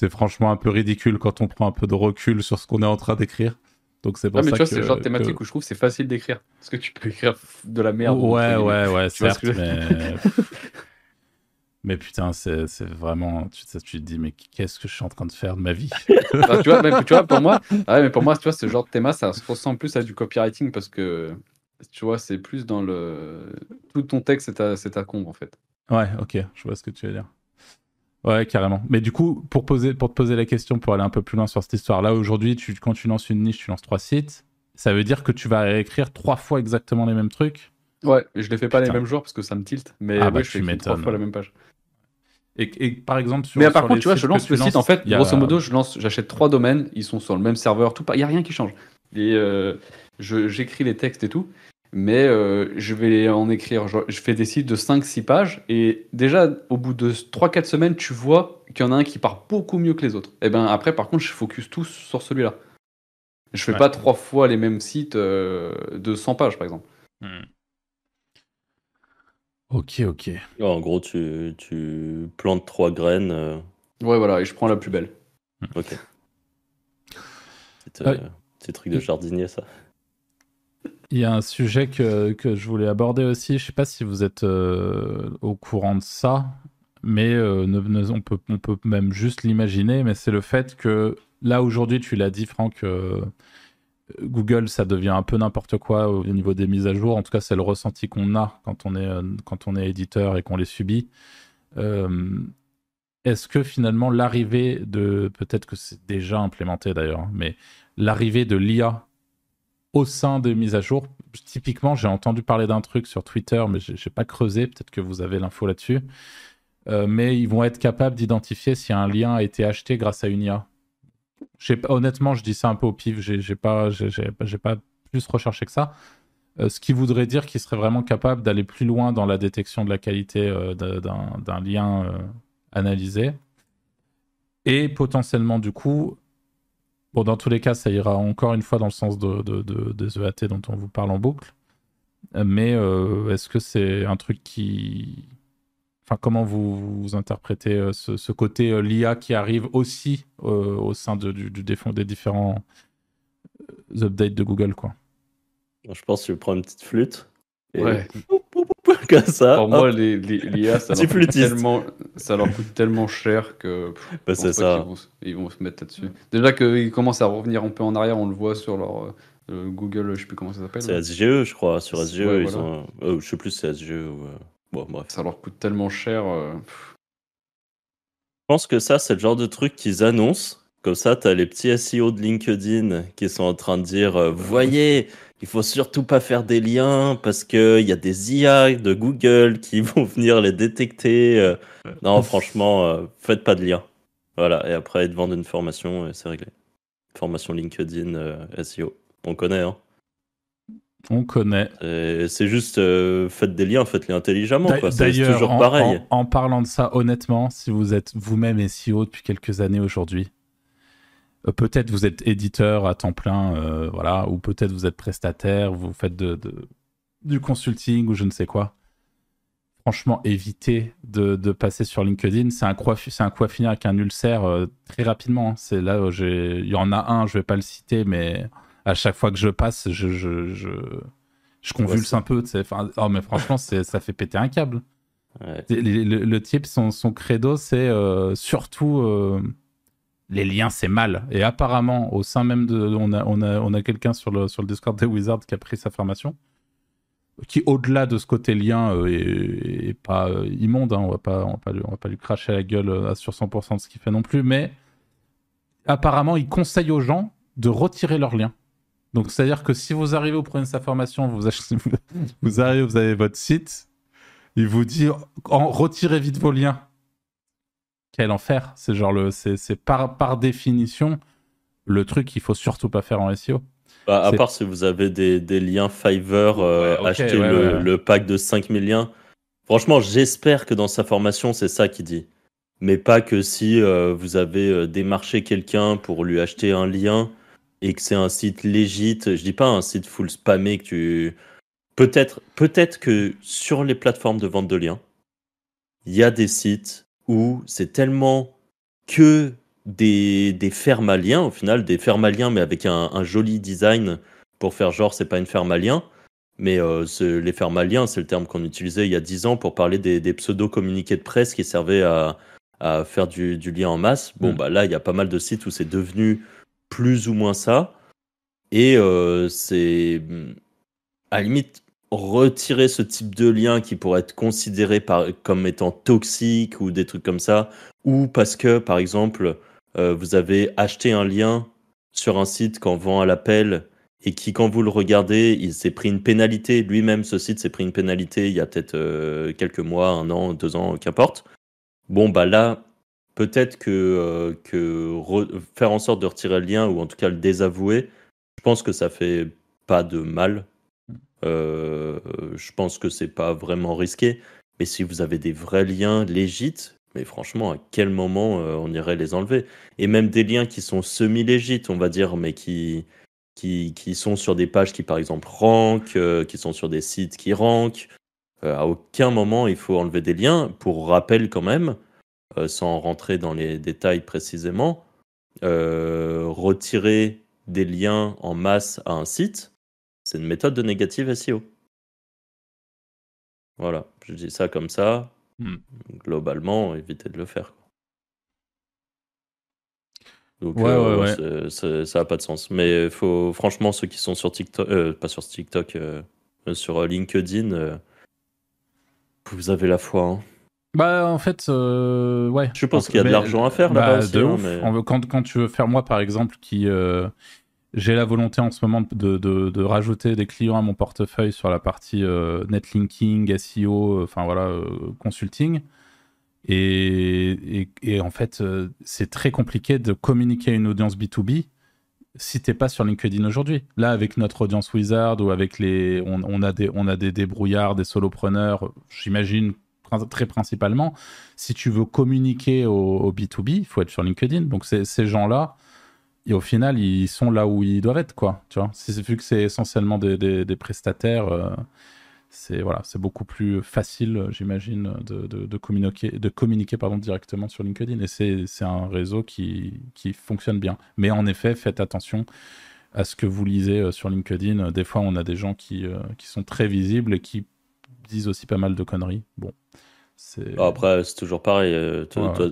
[SPEAKER 3] c'est franchement un peu ridicule quand on prend un peu de recul sur ce qu'on est en train d'écrire. Donc, c'est pour
[SPEAKER 2] Ah, mais
[SPEAKER 3] ça
[SPEAKER 2] tu vois, c'est le genre de
[SPEAKER 3] que-
[SPEAKER 2] thématique où je trouve que c'est facile d'écrire. Parce que tu peux écrire de la merde.
[SPEAKER 3] Ouais, ouais, ouais, certes,
[SPEAKER 2] que
[SPEAKER 3] mais. mais putain, c'est c'est vraiment. Tu, te dis, mais qu'est-ce que je suis en train de faire de ma vie?
[SPEAKER 2] Enfin, tu, vois, même, tu vois, pour moi, ah ouais, mais pour moi, tu vois, ce genre de thème, ça se ressemble plus à du copywriting parce que tu vois, c'est plus dans le. Tout ton texte, c'est ta, c'est ta combe en fait.
[SPEAKER 3] Ouais, ok, je vois ce que tu veux dire. Ouais, carrément. Mais du coup, pour, poser, pour te poser la question, pour aller un peu plus loin sur cette histoire, là aujourd'hui, tu, quand tu lances une niche, tu lances trois sites. Ça veut dire que tu vas écrire trois fois exactement les mêmes trucs?
[SPEAKER 2] Ouais, je les fais pas
[SPEAKER 3] Putain.
[SPEAKER 2] les mêmes jours parce que ça me tilte. Mais
[SPEAKER 3] Ah
[SPEAKER 2] ouais,
[SPEAKER 3] bah,
[SPEAKER 2] je fais trois fois la même page.
[SPEAKER 3] Et, et par exemple, sur.
[SPEAKER 2] mais par
[SPEAKER 3] sur
[SPEAKER 2] contre,
[SPEAKER 3] les
[SPEAKER 2] tu vois, je lance le site. En fait,
[SPEAKER 3] a-
[SPEAKER 2] grosso modo, je lance, j'achète trois domaines. Ils sont sur le même serveur. Tout, il y a rien qui change. Et euh, j'écris les textes et tout. Mais euh, je vais en écrire. Je, je fais des sites de 5-6 pages. Et déjà, au bout de 3-4 semaines, tu vois qu'il y en a un qui part beaucoup mieux que les autres. Et ben après, par contre, je focus tous sur celui-là. Je fais
[SPEAKER 3] Ouais.
[SPEAKER 2] pas trois fois les mêmes sites euh, de 100 pages, par exemple.
[SPEAKER 3] Hmm. Ok, ok.
[SPEAKER 1] Ouais, en gros, tu, tu plantes trois graines. euh,
[SPEAKER 2] Ouais, voilà. Et je prends la plus belle.
[SPEAKER 1] Ok.
[SPEAKER 3] Ouais.
[SPEAKER 1] euh, petit truc de jardinier, ça.
[SPEAKER 3] Il y a un sujet que, que je voulais aborder aussi. Je sais pas si vous êtes euh, au courant de ça, mais euh, ne- ne- on, peut, on peut même juste l'imaginer. Mais c'est le fait que là aujourd'hui, tu l'as dit, Franck, euh, Google, ça devient un peu n'importe quoi au niveau des mises à jour. En tout cas, c'est le ressenti qu'on a quand on est, quand on est éditeur et qu'on les subit. Est-ce que finalement l'arrivée de, peut-être que c'est déjà implémenté d'ailleurs, hein, mais l'arrivée de l'IA au sein des mises à jour. Typiquement, j'ai entendu parler d'un truc sur Twitter, mais j'ai j'ai pas creusé. Peut-être que vous avez l'info là-dessus. Euh, mais ils vont être capables d'identifier si un lien a été acheté grâce à une IA. Je honnêtement, je dis ça un peu au pif. J'ai pas, pas plus recherché que ça. Euh, ce qui voudrait dire qu'ils seraient vraiment capables d'aller plus loin dans la détection de la qualité euh, de- d'un lien analysé. Et potentiellement, du coup, Bon, dans tous les cas, ça ira encore une fois dans le sens de, de- de- des EAT dont on vous parle en boucle. Euh, Mais euh, est-ce que c'est un truc qui. Enfin, comment vous, vous interprétez euh, ce, ce côté euh, l'IA qui arrive aussi euh, au sein de- du, du défend- des différents updates de Google, quoi?
[SPEAKER 1] Je pense que tu prends une petite flûte. Et
[SPEAKER 2] Ouais.
[SPEAKER 1] ça.
[SPEAKER 2] Pour moi, les, les- l'IA, ça, leur coûte tellement- ça leur coûte tellement cher que pff,
[SPEAKER 1] bah, c'est ça.
[SPEAKER 2] vont, ils vont se mettre là-dessus. Déjà qu'ils commencent à revenir un peu en arrière, on le voit sur leur euh, euh, Google, je sais plus comment ça s'appelle.
[SPEAKER 1] C'est. SGE, je crois. Sur SGE,
[SPEAKER 2] Ouais,
[SPEAKER 1] ils
[SPEAKER 2] voilà.
[SPEAKER 1] ont. euh, je sais plus si c'est SGE ou. Bon, bref.
[SPEAKER 2] Ça leur coûte tellement cher.
[SPEAKER 1] Je pense que ça, c'est le genre de truc qu'ils annoncent. Comme ça, tu as les petits SEO de LinkedIn qui sont en train de dire euh, Voyez, il faut surtout pas faire des liens parce qu'il y a des IA de Google qui vont venir les détecter. euh. Non, franchement, euh, faites pas de liens. Voilà, et après, ils te vendent une formation et c'est réglé. Formation LinkedIn euh, SEO. On connaît, hein.
[SPEAKER 3] On connaît.
[SPEAKER 1] C'est juste, euh, faites des liens, faites-les intelligemment. C'est toujours
[SPEAKER 3] en,
[SPEAKER 1] pareil.
[SPEAKER 3] en- en parlant de ça, honnêtement, si vous êtes vous-même SEO depuis quelques années aujourd'hui, peut-être vous êtes éditeur à temps plein, euh, voilà, ou peut-être vous êtes prestataire, vous faites de, de- du consulting ou je ne sais quoi. Franchement, évitez de, de passer sur LinkedIn. C'est un un quoi finir avec un ulcère euh, très rapidement. hein. C'est là, où il y en a un, je vais pas le citer, mais À chaque fois que je passe, je, je, je, je convulse un peu. Enfin, oh, mais franchement, ça fait péter un câble. Le, type, son, son credo, c'est euh, surtout euh, les liens, c'est mal. Et apparemment, au sein même de. On a, on a, on a quelqu'un sur le, sur le Discord des Wizards qui a pris sa formation, qui, au-delà de ce côté lien, euh, pas immonde. Hein, on va pas, on va pas, lui, cracher la gueule sur 100% de ce qu'il fait non plus. Mais apparemment, il conseille aux gens de retirer leurs liens. Donc, c'est-à-dire que si vous arrivez, vous prenez sa formation, vous, achetez, vous arrivez, vous avez votre site, il vous dit retirez vite vos liens. Quel enfer C'est genre le, c'est par, par définition le truc qu'il faut surtout pas faire en SEO.
[SPEAKER 1] Bah, à part si vous avez des, des liens Fiverr, euh, acheter le, le, pack de 5000 liens. Franchement, j'espère que dans sa formation, c'est ça qu'il dit. Mais pas que si euh, vous avez euh, démarché quelqu'un pour lui acheter un lien et que c'est un site légit. Je dis pas un site full spammé que tu Peut-être peut que sur les plateformes de vente de liens, il y a des sites où c'est tellement que des, des fermes à liens, au final, des fermes à liens, mais avec un, joli design pour faire genre, c'est pas une ferme à liens. Mais euh, les fermes à liens, c'est le terme qu'on utilisait il y a 10 ans pour parler des, pseudo-communiqués de presse qui servaient à, faire du, lien en masse. Bon, mm. bah là, il y a pas mal de sites où c'est devenu plus ou moins ça. Et euh, c'est à la limite, retirer ce type de lien qui pourrait être considéré par, comme étant toxique ou des trucs comme ça, ou parce que, par exemple, euh, vous avez acheté un lien sur un site qu'en vend à l'appel et qui, quand vous le regardez, il s'est pris une pénalité, lui-même, ce site s'est pris une pénalité il y a peut-être euh, quelques mois, un an, deux ans, qu'importe. Bon, bah là, peut-être que, euh, que faire en sorte de retirer le lien, ou en tout cas le désavouer, je pense que ça fait pas de mal je pense que c'est pas vraiment risqué. Mais si vous avez des vrais liens légits, mais franchement, à quel moment euh, on irait les enlever? Et même des liens qui sont semi-légits, on va dire, mais qui, qui, qui, sont sur des pages qui, par exemple, rankent, euh, qui sont sur des sites qui rankent. à aucun moment, il faut enlever des liens. Pour rappel, quand même, sans rentrer dans les détails précisément, retirer des liens en masse à un site, c'est une méthode de négative SEO. Voilà, je dis ça comme ça. Hmm. Globalement, évitez de le faire. Donc, euh, ça n'a pas de sens. Mais faut, franchement, ceux qui sont sur TikTok, euh, pas sur TikTok, euh, sur LinkedIn, vous avez la foi. Hein.
[SPEAKER 3] Bah, en fait, ouais.
[SPEAKER 1] Je pense qu'il y a de l'argent à faire là-bas.
[SPEAKER 3] Bah, hein, quand, quand, tu veux faire, moi, par exemple, qui j'ai la volonté en ce moment de, de, rajouter des clients à mon portefeuille sur la partie euh, netlinking, SEO, euh, enfin voilà, euh, consulting. Et, et, en fait, c'est très compliqué de communiquer à une audience B2B si t'es pas sur LinkedIn aujourd'hui. Là, avec notre audience wizard ou avec les, on, on a des, on a des débrouillards, des solopreneurs, j'imagine très principalement. Si tu veux communiquer au, au B2B, il faut être sur LinkedIn. Donc ces gens-là, et au final, ils sont là où ils doivent être, quoi. Tu vois, vu que c'est essentiellement des, prestataires, euh, c'est voilà, c'est beaucoup plus facile, j'imagine, de, de, communiquer, de communiquer pardon, directement sur LinkedIn. Et c'est un réseau qui, qui fonctionne bien. Mais en effet, faites attention à ce que vous lisez euh, sur LinkedIn. Des fois, on a des gens qui, euh, qui sont très visibles et qui disent aussi pas mal de conneries. Bon,
[SPEAKER 1] après, c'est toujours pareil. Euh,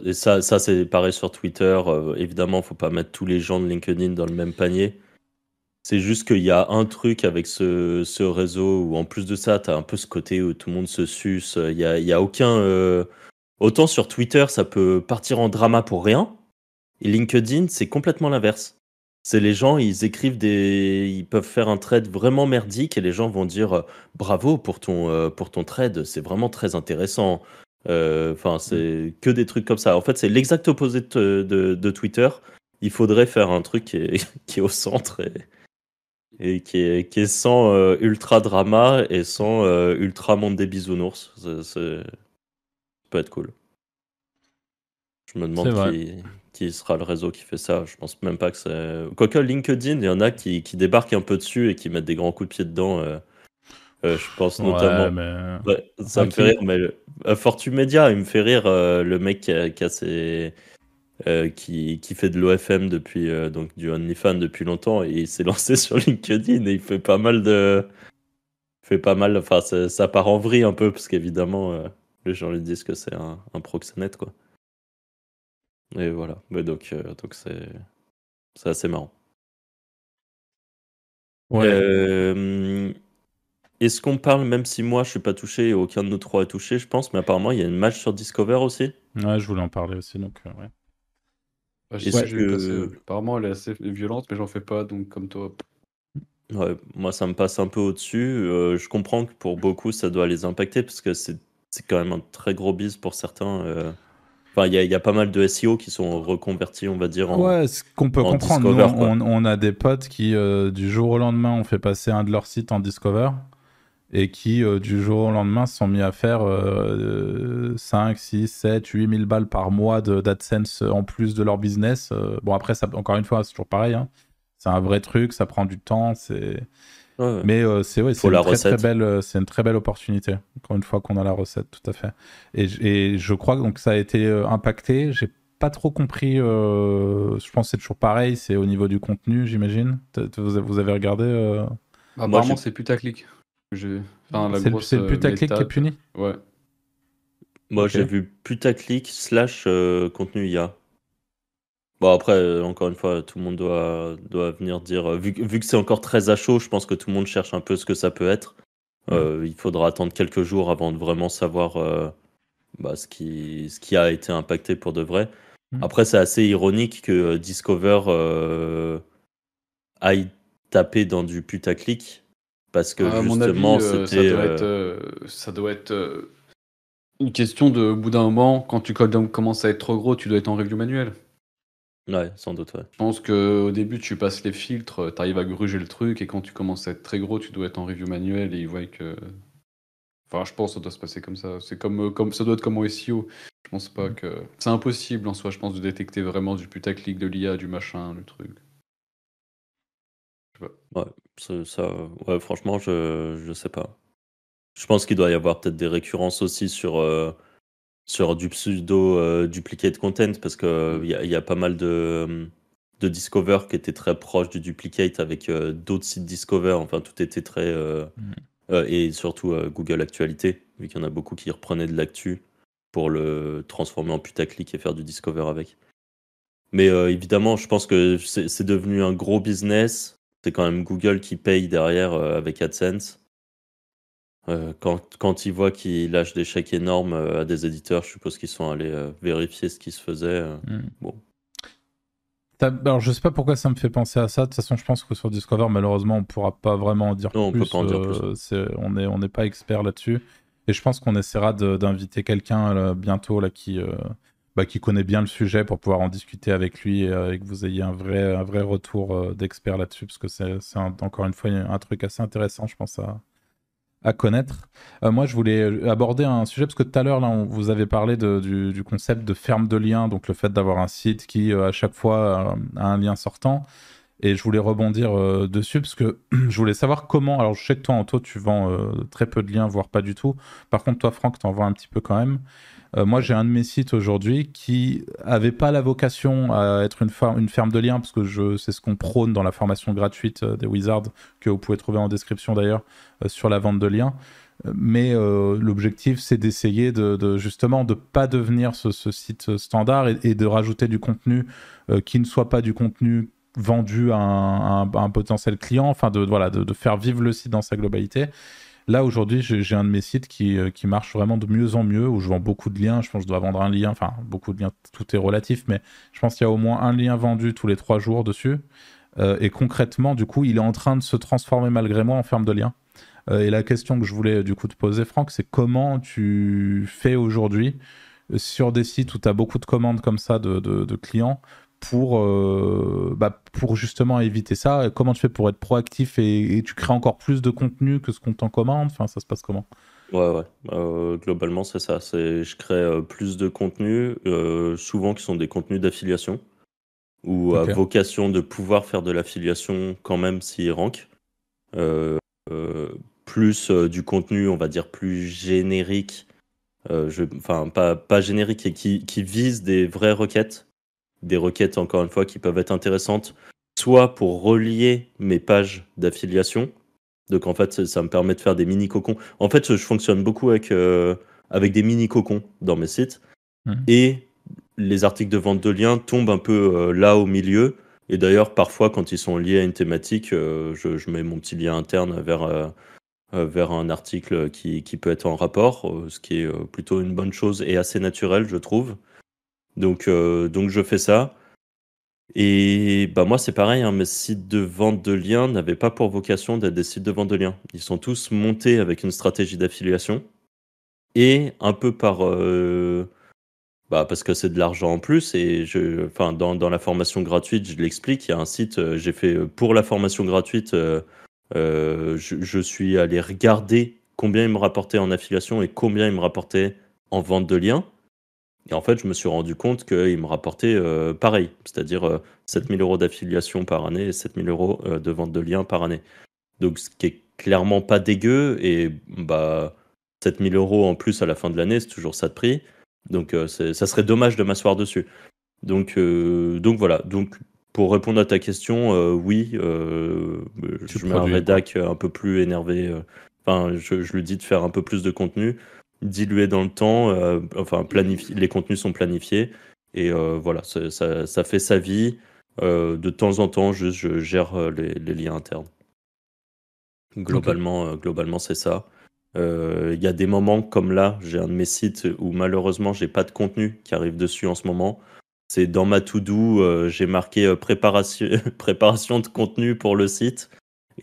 [SPEAKER 1] et ça, ça c'est pareil sur Twitter. Euh, évidemment, faut pas mettre tous les gens de LinkedIn dans le même panier. C'est juste qu'il y a un truc avec ce, ce, réseau où, en plus de ça, tu as un peu ce côté où tout le monde se suce. Il y a, y a, aucun. Euh, autant sur Twitter, ça peut partir en drama pour rien. Et LinkedIn, c'est complètement l'inverse. C'est les gens, ils écrivent des. Ils peuvent faire un trade vraiment merdique et les gens vont dire euh, bravo pour ton, euh, pour ton trade, c'est vraiment très intéressant. Euh, enfin, mm. c'est que des trucs comme ça. En fait, c'est l'exact opposé de, de, Twitter. Il faudrait faire un truc qui est, qui est au centre et, et qui, est, qui est sans ultra drama et sans ultra monde des bisounours. Ça peut être cool. Je me demande qui qui sera le réseau qui fait ça. Je pense même pas que c'est. Quoique LinkedIn, il y en a qui, qui, débarquent un peu dessus et qui mettent des grands coups de pied dedans. Euh, euh, je pense notamment. ça me fait rire, mais le... Fortu Media, il me fait rire euh, le mec qui a, ses. qui, qui, fait de l'OFM depuis donc du OnlyFans depuis longtemps et il s'est lancé sur LinkedIn et il fait pas mal de fait pas mal enfin ça, part en vrille un peu parce qu'évidemment les gens lui disent que c'est un, un proxénète quoi et voilà mais donc donc c'est c'est assez marrant Ouais. Est-ce qu'on parle, même si moi je suis pas touché et aucun de nous trois est touché, je pense, mais apparemment il y a une match sur Discover aussi
[SPEAKER 3] Ouais, je voulais en parler aussi, donc euh, ouais.
[SPEAKER 2] Bah, que... Apparemment elle est assez violente, mais j'en fais pas, donc comme toi.
[SPEAKER 1] Ouais, moi ça me passe un peu au-dessus. Euh, je comprends que pour beaucoup ça doit les impacter parce que c'est quand même un très gros bise pour certains. Euh il y, a pas mal de SEO qui sont reconvertis, on va dire. En,
[SPEAKER 3] ouais, ce qu'on peut comprendre. Nous, on, a des potes qui, euh, du jour au lendemain, ont fait passer un de leurs sites en Discover et qui, euh, du jour au lendemain, se sont mis à faire 5, 6, 7, 8 000 balles par mois d'AdSense en plus de leur business. Euh, bon, après, ça, encore une fois, c'est toujours pareil. Hein. C'est un vrai truc, ça prend du temps. C'est mais euh, c'est ouais, une, très, très belle, euh, c'est une très belle opportunité, encore une fois qu'on a la recette, tout à fait. Et, et je crois que ça a été euh, impacté. J'ai pas trop compris. je pense que c'est toujours pareil, c'est au niveau du contenu, j'imagine. Vous, avez regardé
[SPEAKER 2] bah, Apparemment, c'est putaclic.
[SPEAKER 3] Enfin, c'est le putaclic qui est puni?
[SPEAKER 2] Ouais.
[SPEAKER 1] Moi, j'ai vu putaclic slash contenu IA. Bon, après, euh, encore une fois, tout le monde doit, doit venir dire. Euh, vu, vu que c'est encore très à chaud, je pense que tout le monde cherche un peu ce que ça peut être. Euh, il faudra attendre quelques jours avant de vraiment savoir bah, ce, qui, ce qui a été impacté pour de vrai. Mm. Après, c'est assez ironique que Discover aille taper dans du putaclic. Parce que justement, c'était.
[SPEAKER 2] Ça doit être, une question de, au bout d'un moment, quand tu commences à être trop gros, tu dois être en review manuel.
[SPEAKER 1] Ouais, sans doute, ouais.
[SPEAKER 2] Je pense qu'au début, tu passes les filtres, tu arrives à gruger le truc, et quand tu commences à être très gros, tu dois être en review manuel, et ils voient que. Enfin, je pense que ça doit se passer comme ça. C'est comme, euh, comme ça doit être comme au SEO. Je pense pas mm. que. C'est impossible en soi, je pense, de détecter vraiment du putaclic, de l'IA, du machin, le truc.
[SPEAKER 1] Je sais pas. Ouais, ça, ouais franchement, je, je sais pas. Je pense qu'il doit y avoir peut-être des récurrences aussi sur. Euh, sur du pseudo euh, duplicate content parce que euh, il y, a pas mal de, de Discover qui étaient très proches du duplicate avec euh, d'autres sites Discover. Enfin, tout était très. Mm. et surtout Google Actualité, vu qu'il y en a beaucoup qui reprenaient de l'actu pour le transformer en putaclic et faire du Discover avec. Mais évidemment, je pense que c'est devenu un gros business. C'est quand même Google qui paye derrière avec AdSense. Euh, quand, quand ils voient qu'ils lâchent des chèques énormes euh, à des éditeurs, je suppose qu'ils sont allés euh, vérifier ce qui se faisait. Hmm. Bon.
[SPEAKER 3] Alors, je sais pas pourquoi ça me fait penser à ça. De toute façon, je pense que sur Discover, malheureusement, on pourra pas vraiment en dire
[SPEAKER 1] non,
[SPEAKER 3] plus.
[SPEAKER 1] On peut pas en dire plus.
[SPEAKER 3] on n'est on pas expert là-dessus. Et je pense qu'on essaiera d'inviter quelqu'un bientôt là, qui, bah, qui connaît bien le sujet pour pouvoir en discuter avec lui et, que vous ayez un vrai, un vrai retour d'expert là-dessus. Parce que c'est encore une fois un truc assez intéressant, je pense, à, à connaître. Euh, moi, je voulais aborder un sujet parce que tout à l'heure, là, vous avez parlé du, concept de ferme de lien, donc le fait d'avoir un site qui, euh, à chaque fois, a un lien sortant. Et je voulais rebondir euh, dessus parce que je voulais savoir comment. Alors, je sais que toi, Anto, tu vends très peu de liens, voire pas du tout. Par contre, toi, Franck, tu en vends un petit peu quand même. Euh, moi, j'ai un de mes sites aujourd'hui qui avait pas la vocation à être une, ferme de liens, parce que c'est ce qu'on prône dans la formation gratuite euh, des Wizards, que vous pouvez trouver en description d'ailleurs, euh, sur la vente de liens. Mais l'objectif, c'est d'essayer de, justement de pas devenir ce, site standard et, de rajouter du contenu qui ne soit pas du contenu vendu à un, potentiel client, enfin de, voilà, de, faire vivre le site dans sa globalité Là, aujourd'hui, j'ai un de mes sites euh, qui, marche vraiment de mieux en mieux, où je vends beaucoup de liens. Je pense que je dois vendre un lien, enfin, beaucoup de liens, tout est relatif, mais je pense qu'il y a au moins un lien vendu tous les trois jours dessus. Euh, et concrètement, du coup, il est en train de se transformer malgré moi en ferme de liens. Euh, et la question que je voulais du coup te poser, Franck, c'est comment tu fais aujourd'hui sur des sites où tu as beaucoup de commandes comme ça de clients pour, euh, bah, pour justement éviter ça Comment tu fais pour être proactif et, tu crées encore plus de contenu que ce qu'on t'en commande? Enfin, ça se passe comment?
[SPEAKER 1] Ouais, ouais. Euh, globalement, c'est ça. C'est, je crée euh, plus de contenu, souvent qui sont des contenus d'affiliation, ou à vocation de pouvoir faire de l'affiliation quand même s'il rank. plus du contenu, on va dire, plus générique, enfin, pas, pas générique et qui, qui vise des vraies requêtes des requêtes, encore une fois, qui peuvent être intéressantes, soit pour relier mes pages d'affiliation. Donc en fait, ça me permet de faire des mini cocons. En fait, je fonctionne beaucoup avec, euh, avec des mini cocons dans mes sites.
[SPEAKER 3] Mhm.
[SPEAKER 1] Et les articles de vente de liens tombent un peu euh, là au milieu. Et d'ailleurs, parfois, quand ils sont liés à une thématique, euh, je, je mets mon petit lien interne vers, vers un article qui, qui peut être en rapport, ce qui est plutôt une bonne chose et assez naturel, je trouve. Donc, euh, donc je fais ça. Et bah moi, c'est pareil, hein, mes sites de vente de liens n'avaient pas pour vocation d'être des sites de vente de liens. Ils sont tous montés avec une stratégie d'affiliation et un peu par. euh, bah parce que c'est de l'argent en plus. Et je, enfin, dans, la formation gratuite, je l'explique. Il y a un site, euh, j'ai fait pour la formation gratuite, je, je suis allé regarder combien il me rapportait en affiliation et combien il me rapportait en vente de liens. Et en fait, je me suis rendu compte qu'il me rapportait euh, pareil, c'est-à-dire euh, 7000 euros d'affiliation par année et 7000 euros euh, de vente de liens par année. Donc, ce qui est clairement pas dégueu. Et bah, 7000 euros en plus à la fin de l'année, c'est toujours ça de prix. Donc, euh, ça serait dommage de m'asseoir dessus. Donc, donc voilà. Donc, pour répondre à ta question, oui, je mets un rédac un peu plus énervé. Enfin, je, je lui dis de faire un peu plus de contenu, dilué dans le temps. euh, enfin, planifier, les contenus sont planifiés. Et euh, voilà, ça, ça- ça fait sa vie. Euh, de temps en temps, juste, je gère les, les liens internes. Globalement, globalement c'est ça. Il y a des moments comme là, j'ai un de mes sites où malheureusement, j'ai pas de contenu qui arrive dessus en ce moment. C'est dans ma to-do, j'ai marqué préparation, préparation de contenu pour le site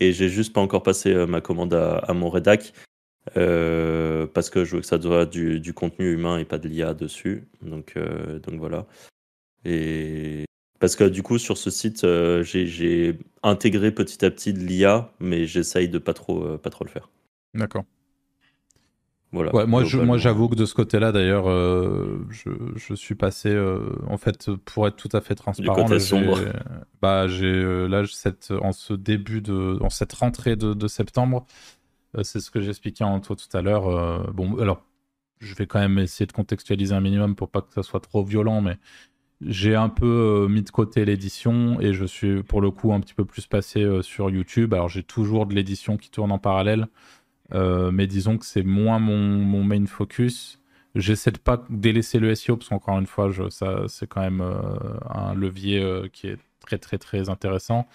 [SPEAKER 1] et j'ai juste pas encore passé ma commande à, à mon rédac euh, parce que je veux que ça soit du, du contenu humain et pas de l'IA dessus. Donc, euh, donc voilà. Et parce que du coup, sur ce site, euh, j'ai- j'ai intégré petit à petit de l'IA, mais j'essaye de pas trop, euh, pas trop le faire.
[SPEAKER 3] D'accord.
[SPEAKER 1] Voilà.
[SPEAKER 3] Ouais, moi, je, moi, j'avoue que de ce côté-là, d'ailleurs, euh, je, je suis passé, euh, en fait, pour être tout à fait transparent,
[SPEAKER 1] côté
[SPEAKER 3] là, j'ai-
[SPEAKER 1] sombre.
[SPEAKER 3] bah, j'ai, là, cette, en ce début de, en cette rentrée de, de septembre, euh, c'est ce que j'expliquais en toi tout à l'heure. euh, bon, alors, je vais quand même essayer de contextualiser un minimum pour pas que ça soit trop violent, mais j'ai un peu euh, mis de côté l'édition et je suis pour le coup un petit peu plus passé euh, sur YouTube. Alors j'ai toujours de l'édition qui tourne en parallèle, euh, mais disons que c'est moins mon, main focus. J'essaie de pas délaisser le SEO parce qu'encore une fois, c'est quand même euh, un levier euh, qui est très très très intéressant.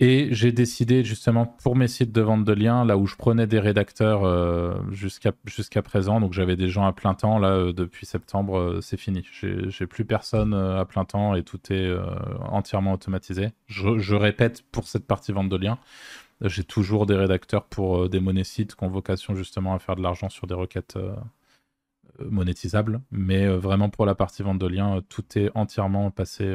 [SPEAKER 3] Et j'ai décidé justement pour mes sites de vente de liens, là où je prenais des rédacteurs euh, jusqu'à présent, donc j'avais des gens à plein temps, là euh, depuis septembre, euh, c'est fini. J'ai plus personne à plein temps et tout est entièrement automatisé. Je, je répète pour cette partie vente de liens, j'ai toujours des rédacteurs pour des monésites qui ont vocation justement à faire de l'argent sur des requêtes monétisables, mais vraiment pour la partie vente de liens, tout est entièrement passé.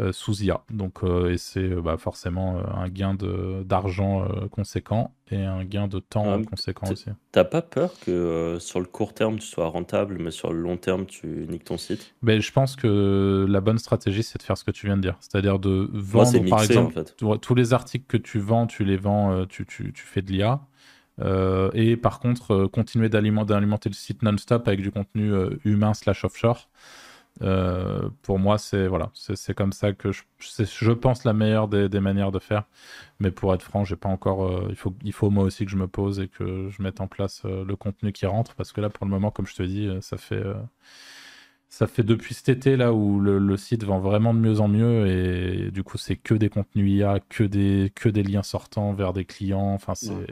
[SPEAKER 3] Euh, sous IA. Donc, euh, et c'est euh, bah, forcément un gain de- d'argent conséquent et un gain de temps
[SPEAKER 1] Ah,
[SPEAKER 3] conséquent aussi.
[SPEAKER 1] T'as pas peur que sur le court terme tu sois rentable, mais sur le long terme tu niques ton site?
[SPEAKER 3] Mais je pense que la bonne stratégie, c'est de faire ce que tu viens de dire. C'est-à-dire de
[SPEAKER 1] Moi,
[SPEAKER 3] vendre, par
[SPEAKER 1] mixé
[SPEAKER 3] exemple,
[SPEAKER 1] en fait.
[SPEAKER 3] tous les articles que tu vends, tu les vends, tu, tu, tu fais de l'IA. Euh, et par contre, euh, continuer d'aliment- d'alimenter le site non-stop avec du contenu euh, humain slash offshore. Euh, pour moi, c'est voilà, c'est comme ça que je, je pense la meilleure des, des manières de faire. Mais pour être franc, j'ai pas encore. euh, il faut, il faut moi aussi que je me pose et que je mette en place euh, le contenu qui rentre parce que là, pour le moment, comme je te dis, ça fait. ça fait depuis cet été là où le, le site vend vraiment de mieux en mieux et du coup c'est que des contenus IA, que des, que des liens sortants vers des clients. Enfin c'est
[SPEAKER 1] Ouais.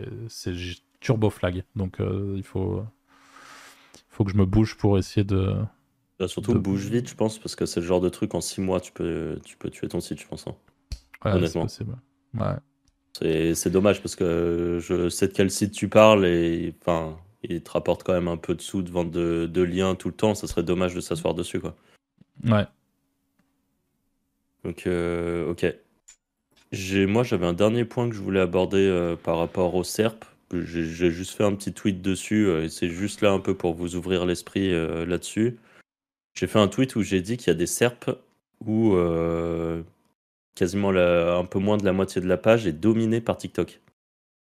[SPEAKER 3] turbo flag. Donc il faut, faut que je me bouge pour essayer de.
[SPEAKER 1] Bah, surtout
[SPEAKER 3] de-
[SPEAKER 1] bouge vite, je pense, parce que c'est le genre de truc en 6 mois tu peux, tu peux tuer ton site, je pense. hein.
[SPEAKER 3] Ouais,
[SPEAKER 1] Honnêtement.
[SPEAKER 3] c'est. Ouais.
[SPEAKER 1] C'est dommage parce que je sais de quel site tu parles et enfin, il te rapporte quand même un peu de sous de vente de, de liens tout le temps. Ça serait dommage de s'asseoir dessus, quoi.
[SPEAKER 3] Ouais.
[SPEAKER 1] Donc, euh, ok. Moi, j'avais un dernier point que je voulais aborder euh, par rapport au SERP. J'ai juste fait un petit tweet dessus euh, et c'est juste là un peu pour vous ouvrir l'esprit là-dessus. J'ai fait un tweet où j'ai dit qu'il y a des SERP où euh, quasiment un peu moins de la moitié de la page est dominée par TikTok.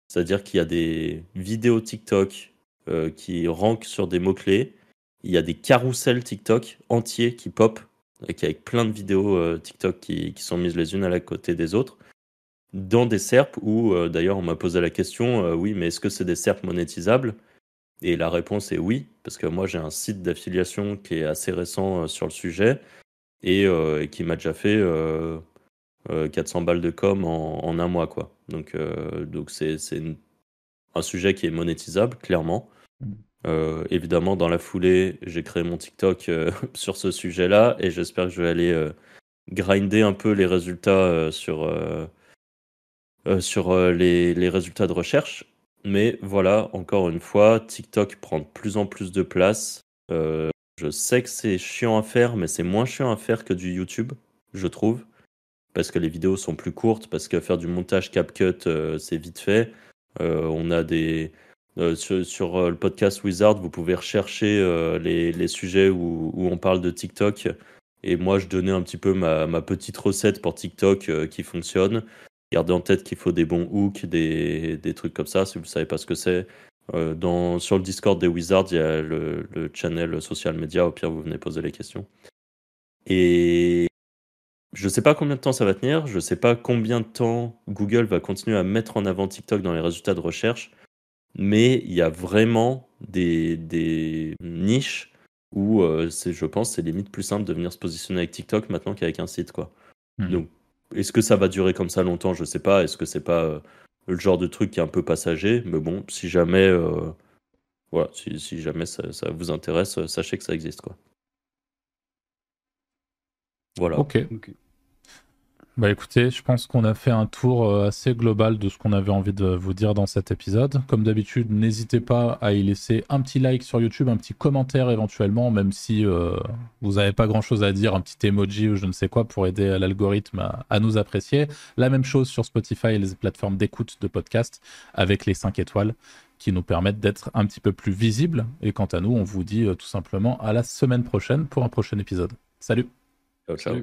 [SPEAKER 1] C'est-à-dire qu'il y a des vidéos TikTok euh, qui rankent sur des mots-clés. Il y a des carousels TikTok entiers qui pop avec plein de vidéos TikTok qui, qui, sont mises les unes à la côté des autres, dans des SERP où, d'ailleurs, on m'a posé la question, oui, mais est-ce que c'est des SERP monétisables? Et la réponse est oui, parce que moi, j'ai un site d'affiliation qui est assez récent sur le sujet et, qui m'a déjà fait 400 balles de com en, en, un mois, quoi. Donc, donc c'est un sujet qui est monétisable, clairement. Euh, évidemment, dans la foulée, j'ai créé mon TikTok euh, sur ce sujet-là et j'espère que je vais aller euh, grinder un peu les résultats sur, sur les, les, résultats de recherche. Mais voilà, encore une fois, TikTok prend de plus en plus de place. je sais que c'est chiant à faire, mais c'est moins chiant à faire que du YouTube, je trouve. Parce que les vidéos sont plus courtes, parce que faire du montage CapCut, c'est vite fait. on a des, euh, sur, euh, le podcast Wizard, vous pouvez rechercher euh, les, sujets où, on parle de TikTok. Et moi, je donnais un petit peu ma petite recette pour TikTok qui fonctionne. Gardez en tête qu'il faut des bons hooks, des, des, trucs comme ça, si vous ne savez pas ce que c'est. dans, sur le Discord des Wizards, il y a le, le, channel social media. Au pire, vous venez poser les questions. Et je ne sais pas combien de temps ça va tenir. Je ne sais pas combien de temps Google va continuer à mettre en avant TikTok dans les résultats de recherche mais il y a vraiment des, des niches où euh, je pense c'est limite plus simple de venir se positionner avec TikTok maintenant qu'avec un site. Quoi. Mmh. Donc, est-ce que ça va durer comme ça longtemps? Je sais pas. Est-ce que c'est pas euh, le genre de truc qui est un peu passager? Mais bon, si jamais, euh, voilà, si, si jamais ça, ça, vous intéresse, sachez que ça existe. Quoi. Voilà.
[SPEAKER 3] Ok. okay. Bah écoutez, je pense qu'on a fait un tour euh, assez global de ce qu'on avait envie de vous dire dans cet épisode. Comme d'habitude, n'hésitez pas à y laisser un petit like sur YouTube, un petit commentaire éventuellement, même si euh, vous n'avez pas grand-chose à dire, un petit emoji ou je ne sais quoi pour aider l'algorithme à, nous apprécier. La même chose sur Spotify et les plateformes d'écoute de podcast avec les 5 étoiles qui nous permettent d'être un petit peu plus visibles. Et quant à nous, on vous dit euh, tout simplement à la semaine prochaine pour un prochain épisode. Salut
[SPEAKER 1] Ciao, ciao.